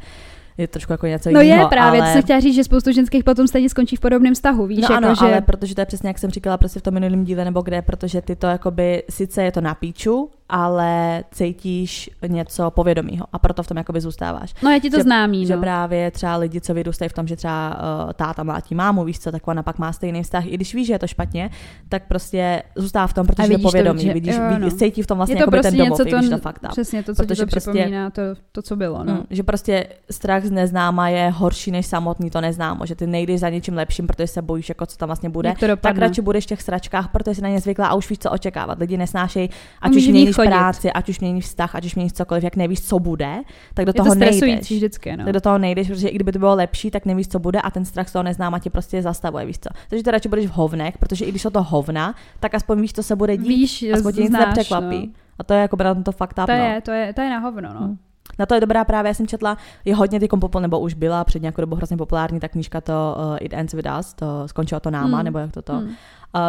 [SPEAKER 2] je trošku jako něco
[SPEAKER 1] No
[SPEAKER 2] jiného.
[SPEAKER 1] je právě,
[SPEAKER 2] ale...
[SPEAKER 1] to jsem chtěla říct, že spoustu ženských potom stejně skončí v podobném vztahu, víš,
[SPEAKER 2] No
[SPEAKER 1] jako,
[SPEAKER 2] ano,
[SPEAKER 1] že...
[SPEAKER 2] ale protože to je přesně jak jsem říkala prostě v tom minulém díle nebo kde, protože ty to jakoby, sice je to na píču, ale cítíš něco povědomího a proto v tom jakoby zůstáváš.
[SPEAKER 1] No, je ti to
[SPEAKER 2] že,
[SPEAKER 1] známý,
[SPEAKER 2] Že
[SPEAKER 1] no.
[SPEAKER 2] právě třeba lidi, co vyrůstají v tom, že třeba uh, táta mlátí mámu, víš co, tak ona pak má stejný vztah, i když víš, že je to špatně, tak prostě zůstává v tom, protože je
[SPEAKER 1] to,
[SPEAKER 2] povědomí,
[SPEAKER 1] že-
[SPEAKER 2] vidíš,
[SPEAKER 1] jo, no.
[SPEAKER 2] cítí v tom vlastně
[SPEAKER 1] je to
[SPEAKER 2] jakoby
[SPEAKER 1] prostě
[SPEAKER 2] ten domov,
[SPEAKER 1] něco, to,
[SPEAKER 2] to fakt tam.
[SPEAKER 1] přesně to, co ti
[SPEAKER 2] Protože
[SPEAKER 1] to
[SPEAKER 2] prostě-
[SPEAKER 1] připomíná, to, to, co bylo, no.
[SPEAKER 2] Mm, že prostě strach z neznáma je horší než samotný to neznámo, že ty nejdeš za něčím lepším, protože se bojíš, jako co tam vlastně bude.
[SPEAKER 1] To
[SPEAKER 2] Tak radši budeš v těch sračkách, protože jsi na ně zvyklá a už víš, co očekávat. Lidi nesnášejí, ať už měníš
[SPEAKER 1] chodit.
[SPEAKER 2] práci, ať už měníš vztah, ať už měníš cokoliv, jak nevíš, co bude, tak do
[SPEAKER 1] Je to
[SPEAKER 2] toho
[SPEAKER 1] stresující
[SPEAKER 2] nejdeš.
[SPEAKER 1] vždycky, no.
[SPEAKER 2] Tak do toho nejdeš, protože i kdyby to bylo lepší, tak nevíš, co bude a ten strach z toho neznáma tě prostě zastavuje, víš co. Takže to radši budeš v hovnech, protože i když jsou to hovna, tak aspoň víš, co se bude dít.
[SPEAKER 1] Víš,
[SPEAKER 2] aspoň tě nic nepřekvapí.
[SPEAKER 1] no.
[SPEAKER 2] A to je jako na to fakt up,
[SPEAKER 1] To
[SPEAKER 2] no.
[SPEAKER 1] je, to je, to je na hovno, no.
[SPEAKER 2] Hmm. Na to je dobrá právě, já jsem četla, je hodně ty popul, nebo už byla před nějakou dobou hrozně populární, ta knížka to uh, It Ends With Us, to skončilo to náma,
[SPEAKER 1] Hmm.
[SPEAKER 2] nebo jak to to.
[SPEAKER 1] Hmm.
[SPEAKER 2] Uh,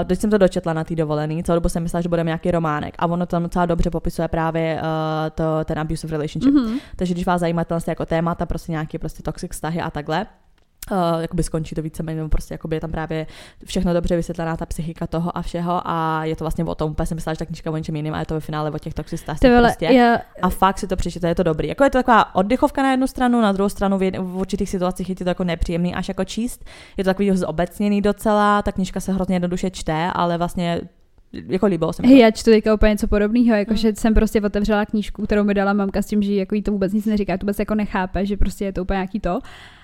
[SPEAKER 2] teď jsem to dočetla na té dovolený, celou dobu jsem myslela, že bude nějaký románek a ono tam docela dobře popisuje právě uh, to, ten abusive relationship.
[SPEAKER 1] Mhm.
[SPEAKER 2] Takže když vás zajímá tenhle jako témata, prostě nějaké prostě toxic vztahy a takhle, Uh, jakoby skončí to víceméně, prostě jakoby je tam právě všechno dobře vysvětlená ta psychika toho a všeho a je to vlastně o tom, úplně jsem myslela, že ta knížka je o něčem jiným a je to ve finále o těch
[SPEAKER 1] vole,
[SPEAKER 2] prostě.
[SPEAKER 1] já,
[SPEAKER 2] A fakt si to přečtěte, je to dobrý. Jako je to taková oddychovka na jednu stranu, na druhou stranu v, jed- v určitých situacích je to jako nepříjemný až jako číst. Je to takový zobecněný docela, ta knížka se hrozně jednoduše čte, ale vlastně jako líbilo se mi.
[SPEAKER 1] Hej, já čtu teďka úplně něco podobného,
[SPEAKER 2] Hmm.
[SPEAKER 1] jakože jsem prostě otevřela knížku, kterou mi dala mamka s tím, že jako jí to vůbec nic neříká, to vůbec jako nechápe, že prostě je to úplně nějaký to.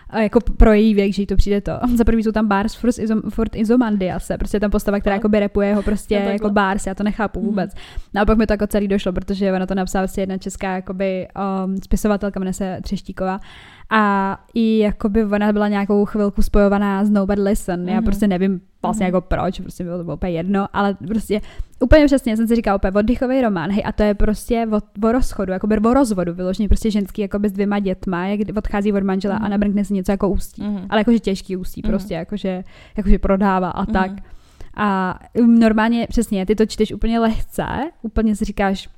[SPEAKER 1] A jako pro její věk, že jí to přijde to. Za první jsou tam Bars Izom, Furt Izomandiase, prostě je tam postava, která jako by repuje ho prostě
[SPEAKER 2] No
[SPEAKER 1] jako Bars, já to nechápu
[SPEAKER 2] Mhm.
[SPEAKER 1] vůbec. No a pak mi to jako celý došlo, protože ona to napsala vlastně jedna česká jakoby, um, spisovatelka, jmenuje se Třeštíková. A i jakoby ona byla nějakou chvilku spojovaná s Nobody Listen. Já
[SPEAKER 2] Mhm.
[SPEAKER 1] prostě nevím vlastně
[SPEAKER 2] Mhm.
[SPEAKER 1] jako proč, prostě bylo to bylo úplně jedno, ale prostě úplně přesně jsem si říkala úplně oddychový román, hej, a to je prostě o, o rozchodu, jako o rozvodu, vyloženě prostě ženský jako s dvěma dětma, jak odchází od manžela
[SPEAKER 2] Mhm.
[SPEAKER 1] a nabrkne si něco jako ústí.
[SPEAKER 2] Mhm.
[SPEAKER 1] Ale jakože těžký ústí,
[SPEAKER 2] Mhm.
[SPEAKER 1] prostě jakože, jakože prodává a tak.
[SPEAKER 2] Mhm.
[SPEAKER 1] A um, normálně, přesně, ty to čteš úplně lehce, úplně si říkáš,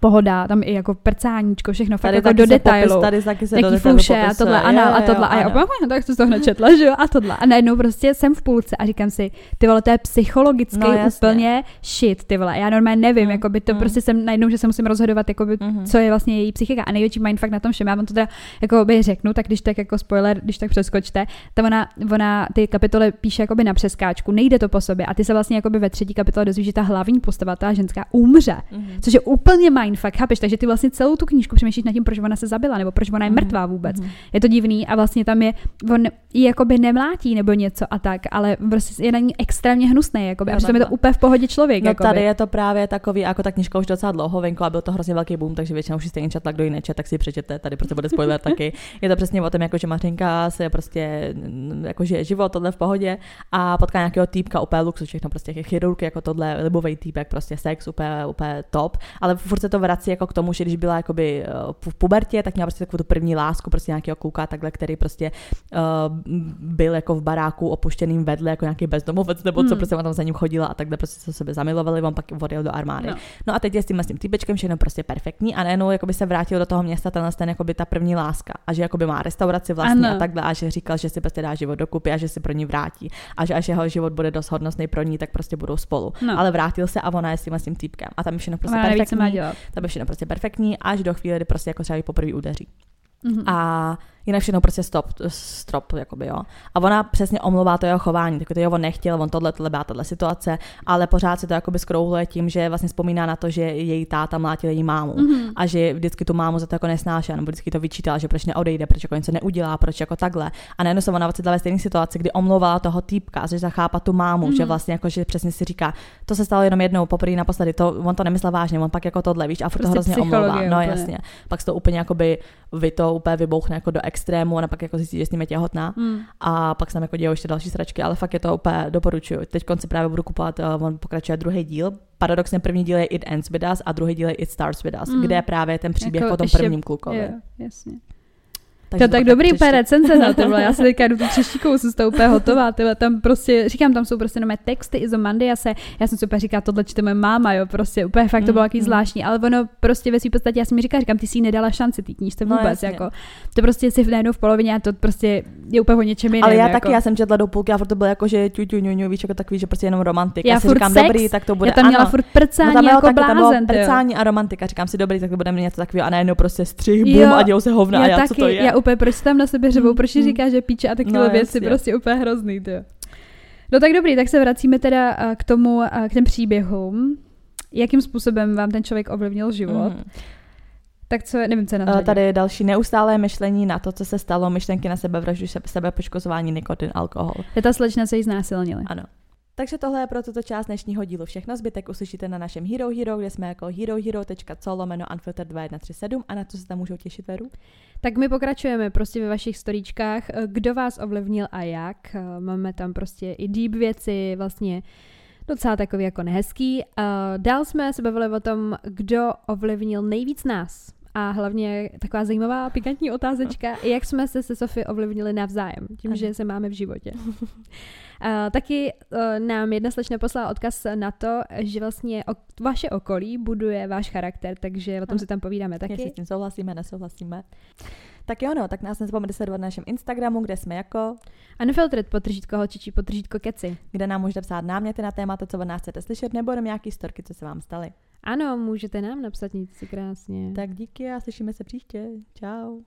[SPEAKER 1] pohoda, tam i jako prcáníčko, všechno, fakt jako
[SPEAKER 2] taky
[SPEAKER 1] do detailu.
[SPEAKER 2] Popis, tady taky se do
[SPEAKER 1] Jaký
[SPEAKER 2] detailu
[SPEAKER 1] fluše a tohle,
[SPEAKER 2] Jo,
[SPEAKER 1] ano, a tohle. A já "Hm, tak to z toho nečetla, že jo, a tohle. A najednou prostě jsem v půlce a říkám si, ty vole, to je psychologicky
[SPEAKER 2] No, jasně.
[SPEAKER 1] úplně shit, ty vole. Já normálně nevím,
[SPEAKER 2] Mm,
[SPEAKER 1] jakoby to
[SPEAKER 2] mm.
[SPEAKER 1] prostě jsem najednou, že se musím rozhodovat, jakoby,
[SPEAKER 2] Mhm.
[SPEAKER 1] co je vlastně její psychika. A největší mindfuck na tom všem, já vám to teda jako by řeknu, tak když tak jako spoiler, když tak přeskočte, tak ona, ona ty kapitoly píše jakoby na přeskáčku, nejde to po sobě a ty se vlastně jakoby ve třetí kapitole dozvíš, že ta hlavní postava, ta ženská umře.
[SPEAKER 2] Mhm.
[SPEAKER 1] Což je úplně mindfuck, chápeš? Takže ty vlastně celou tu knížku přemýšlíš nad tím, proč ona se zabila, nebo proč ona je
[SPEAKER 2] Mhm.
[SPEAKER 1] mrtvá vůbec.
[SPEAKER 2] Mhm.
[SPEAKER 1] Je to divný a vlastně tam je, on ji jakoby nemlátí nebo něco a tak, ale prostě je na ní extrémně hnusný, jakoby. A přitom je to úplně v pohodě člověk.
[SPEAKER 2] No
[SPEAKER 1] jakoby.
[SPEAKER 2] tady je to právě takový, jako ta knižka už docela dlouho venku a byl to hrozně velký boom, takže většinou už si stejně četla, kdo ji nečet, tak si ji přečete, tady prostě bude spoiler taky. Je to přesně o tom, jako že Mařenka se prostě, jako žije život, tohle v pohodě a potká nějakého týpka, úplně luxus, všechno prostě chirurg, jako tohle, libový týpek, prostě sex, úplně, úplně top, ale furt se to vrací jako k tomu, že když byla jakoby eh, v pubertě, tak měla prostě takovou tu první lásku, prostě nějakého kluka, takhle, který prostě uh, byl jako v baráku opuštěným vedle, jako nějaký bezdomovec, nebo co,
[SPEAKER 1] Hmm.
[SPEAKER 2] prostě ona tam za ním chodila a takhle prostě se sebe zamilovali, on pak odjel do armády.
[SPEAKER 1] No.
[SPEAKER 2] No. a teď je s tím, s tím týpečkem všechno prostě perfektní a najednou jakoby se vrátil do toho města tenhle ten jakoby ta první láska a že jakoby má restauraci vlastní
[SPEAKER 1] Ano.
[SPEAKER 2] a takhle a že říkal, že si prostě dá život dokupy a že si pro ní vrátí a že až jeho život bude dost hodnostný pro ní, tak prostě budou spolu.
[SPEAKER 1] No.
[SPEAKER 2] Ale vrátil se a ona je s tím, s tím týpkem a tam je všechno prostě
[SPEAKER 1] Ona co má
[SPEAKER 2] perfektní.
[SPEAKER 1] dělat.
[SPEAKER 2] Je všechno prostě perfektní až do chvíle, kdy prostě jako třeba jí poprvé udeří.
[SPEAKER 1] Mhm.
[SPEAKER 2] A jinak všechno prostě stop, strop, jakoby, jo. A ona přesně omlouvá to jeho chování, tak to jo, on nechtěl, on tohle, tohle byla tahle situace, ale pořád se to jakoby skrouhluje tím, že vlastně vzpomíná na to, že její táta mlátil její mámu
[SPEAKER 1] Mhm.
[SPEAKER 2] a že vždycky tu mámu za to jako nesnášela, nebo vždycky to vyčítala, že proč neodejde, proč jako něco neudělá, proč jako takhle. A najednou se ona ocitla ve stejné situaci, kdy omlouvala toho týpka, že zachápa tu mámu,
[SPEAKER 1] Mhm.
[SPEAKER 2] že vlastně jako, že přesně si říká, to se stalo jenom jednou, poprvé naposledy, to, on to nemyslel vážně, on pak jako tohle, víš, a furt to
[SPEAKER 1] Prostě
[SPEAKER 2] hrozně omlouvá. No
[SPEAKER 1] úplně.
[SPEAKER 2] jasně. Pak se to úplně jakoby vy to úplně vybouchne jako do extrému, ona pak jako zjistí, že s ním je těhotná
[SPEAKER 1] Mm.
[SPEAKER 2] a pak se tam jako dějou ještě další sračky, ale fakt je to úplně doporučuju. Teď konci právě budu kupovat, uh, on pokračuje druhý díl. Paradoxně první díl je It Ends With Us a druhý díl je It Starts With Us,
[SPEAKER 1] Mm.
[SPEAKER 2] kde je právě ten příběh
[SPEAKER 1] Jako
[SPEAKER 2] o tom
[SPEAKER 1] ještě-
[SPEAKER 2] prvním klukovi.
[SPEAKER 1] Jo, jasně. Takže to tak dobrý úplně recenze na to, já si teďka jdu tu třeštíkou, jsem z toho úplně hotová, tyhle, tam prostě, říkám, tam jsou prostě nové texty, Izomandiase, já jsem si úplně říkala, tohle čte moje máma, jo, prostě úplně fakt to bylo mm, zvláštní, ale ono prostě ve své podstatě, já jsem mi říkala, říkám, ty si nedala šanci ty knížce no, vůbec, no, jako, to prostě si najednou v polovině a to prostě je úplně o něčem jiném.
[SPEAKER 2] Ale já
[SPEAKER 1] jako.
[SPEAKER 2] taky, já jsem četla do půlky a to bylo jako, že ťu, ťu, ňu, ňu, víš, jako takový, že prostě jenom romantik.
[SPEAKER 1] Já, já
[SPEAKER 2] si říkám,
[SPEAKER 1] sex,
[SPEAKER 2] dobrý, tak to bude.
[SPEAKER 1] Já tam měla
[SPEAKER 2] ano.
[SPEAKER 1] furt prcání no, tam jako taky, blázen,
[SPEAKER 2] tam prcání a romantika, říkám si, dobrý, tak to bude něco takového a najednou prostě střih, bum a dějou se hovna a já, co to je.
[SPEAKER 1] Úplně, proč tam na sebe řevou, proč mm. říká, že píče a takové no, věci, jasně. prostě úplně hrozný, to. No tak dobrý, tak se vracíme teda k tomu, k těm příběhům. Jakým způsobem vám ten člověk ovlivnil život? Mm. Tak co, nevím, co je na
[SPEAKER 2] řadě. Tady je další neustálé myšlení na to, co se stalo, myšlenky na sebevraždu, sebepoškozování, nikotin, alkohol.
[SPEAKER 1] Je ta slečna se jí znásilnili.
[SPEAKER 2] Ano. Takže tohle je pro tuto část dnešního dílu všechno. Zbytek uslyšíte na našem Hero Hero, kde jsme jako herohero.co lomeno unfilter 2137 a na co se tam můžou těšit Veru?
[SPEAKER 1] Tak my pokračujeme prostě ve vašich storíčkách. Kdo vás ovlivnil a jak? Máme tam prostě i deep věci, vlastně docela takový jako nehezký. Dál jsme se bavili o tom, kdo ovlivnil nejvíc nás a hlavně taková zajímavá pikantní otázečka, jak jsme se se Sofie ovlivnili navzájem, tím, že se máme v životě. Uh, taky uh, nám jedna slečna poslala odkaz na to, že vlastně o, vaše okolí buduje váš charakter, takže o tom si tam povídáme taky.
[SPEAKER 2] Jestli s tím souhlasíme, nesouhlasíme. Tak jo, no, tak nás nezapomeňte sledovat na našem Instagramu, kde jsme jako
[SPEAKER 1] Unfiltered potržítko holčičí potržítko keci.
[SPEAKER 2] Kde nám můžete psát náměty na témata, co od nás chcete slyšet, nebo jenom nějaký storky, co se vám staly.
[SPEAKER 1] Ano, můžete nám napsat nic si krásně.
[SPEAKER 2] Tak díky a slyšíme se příště. Ciao.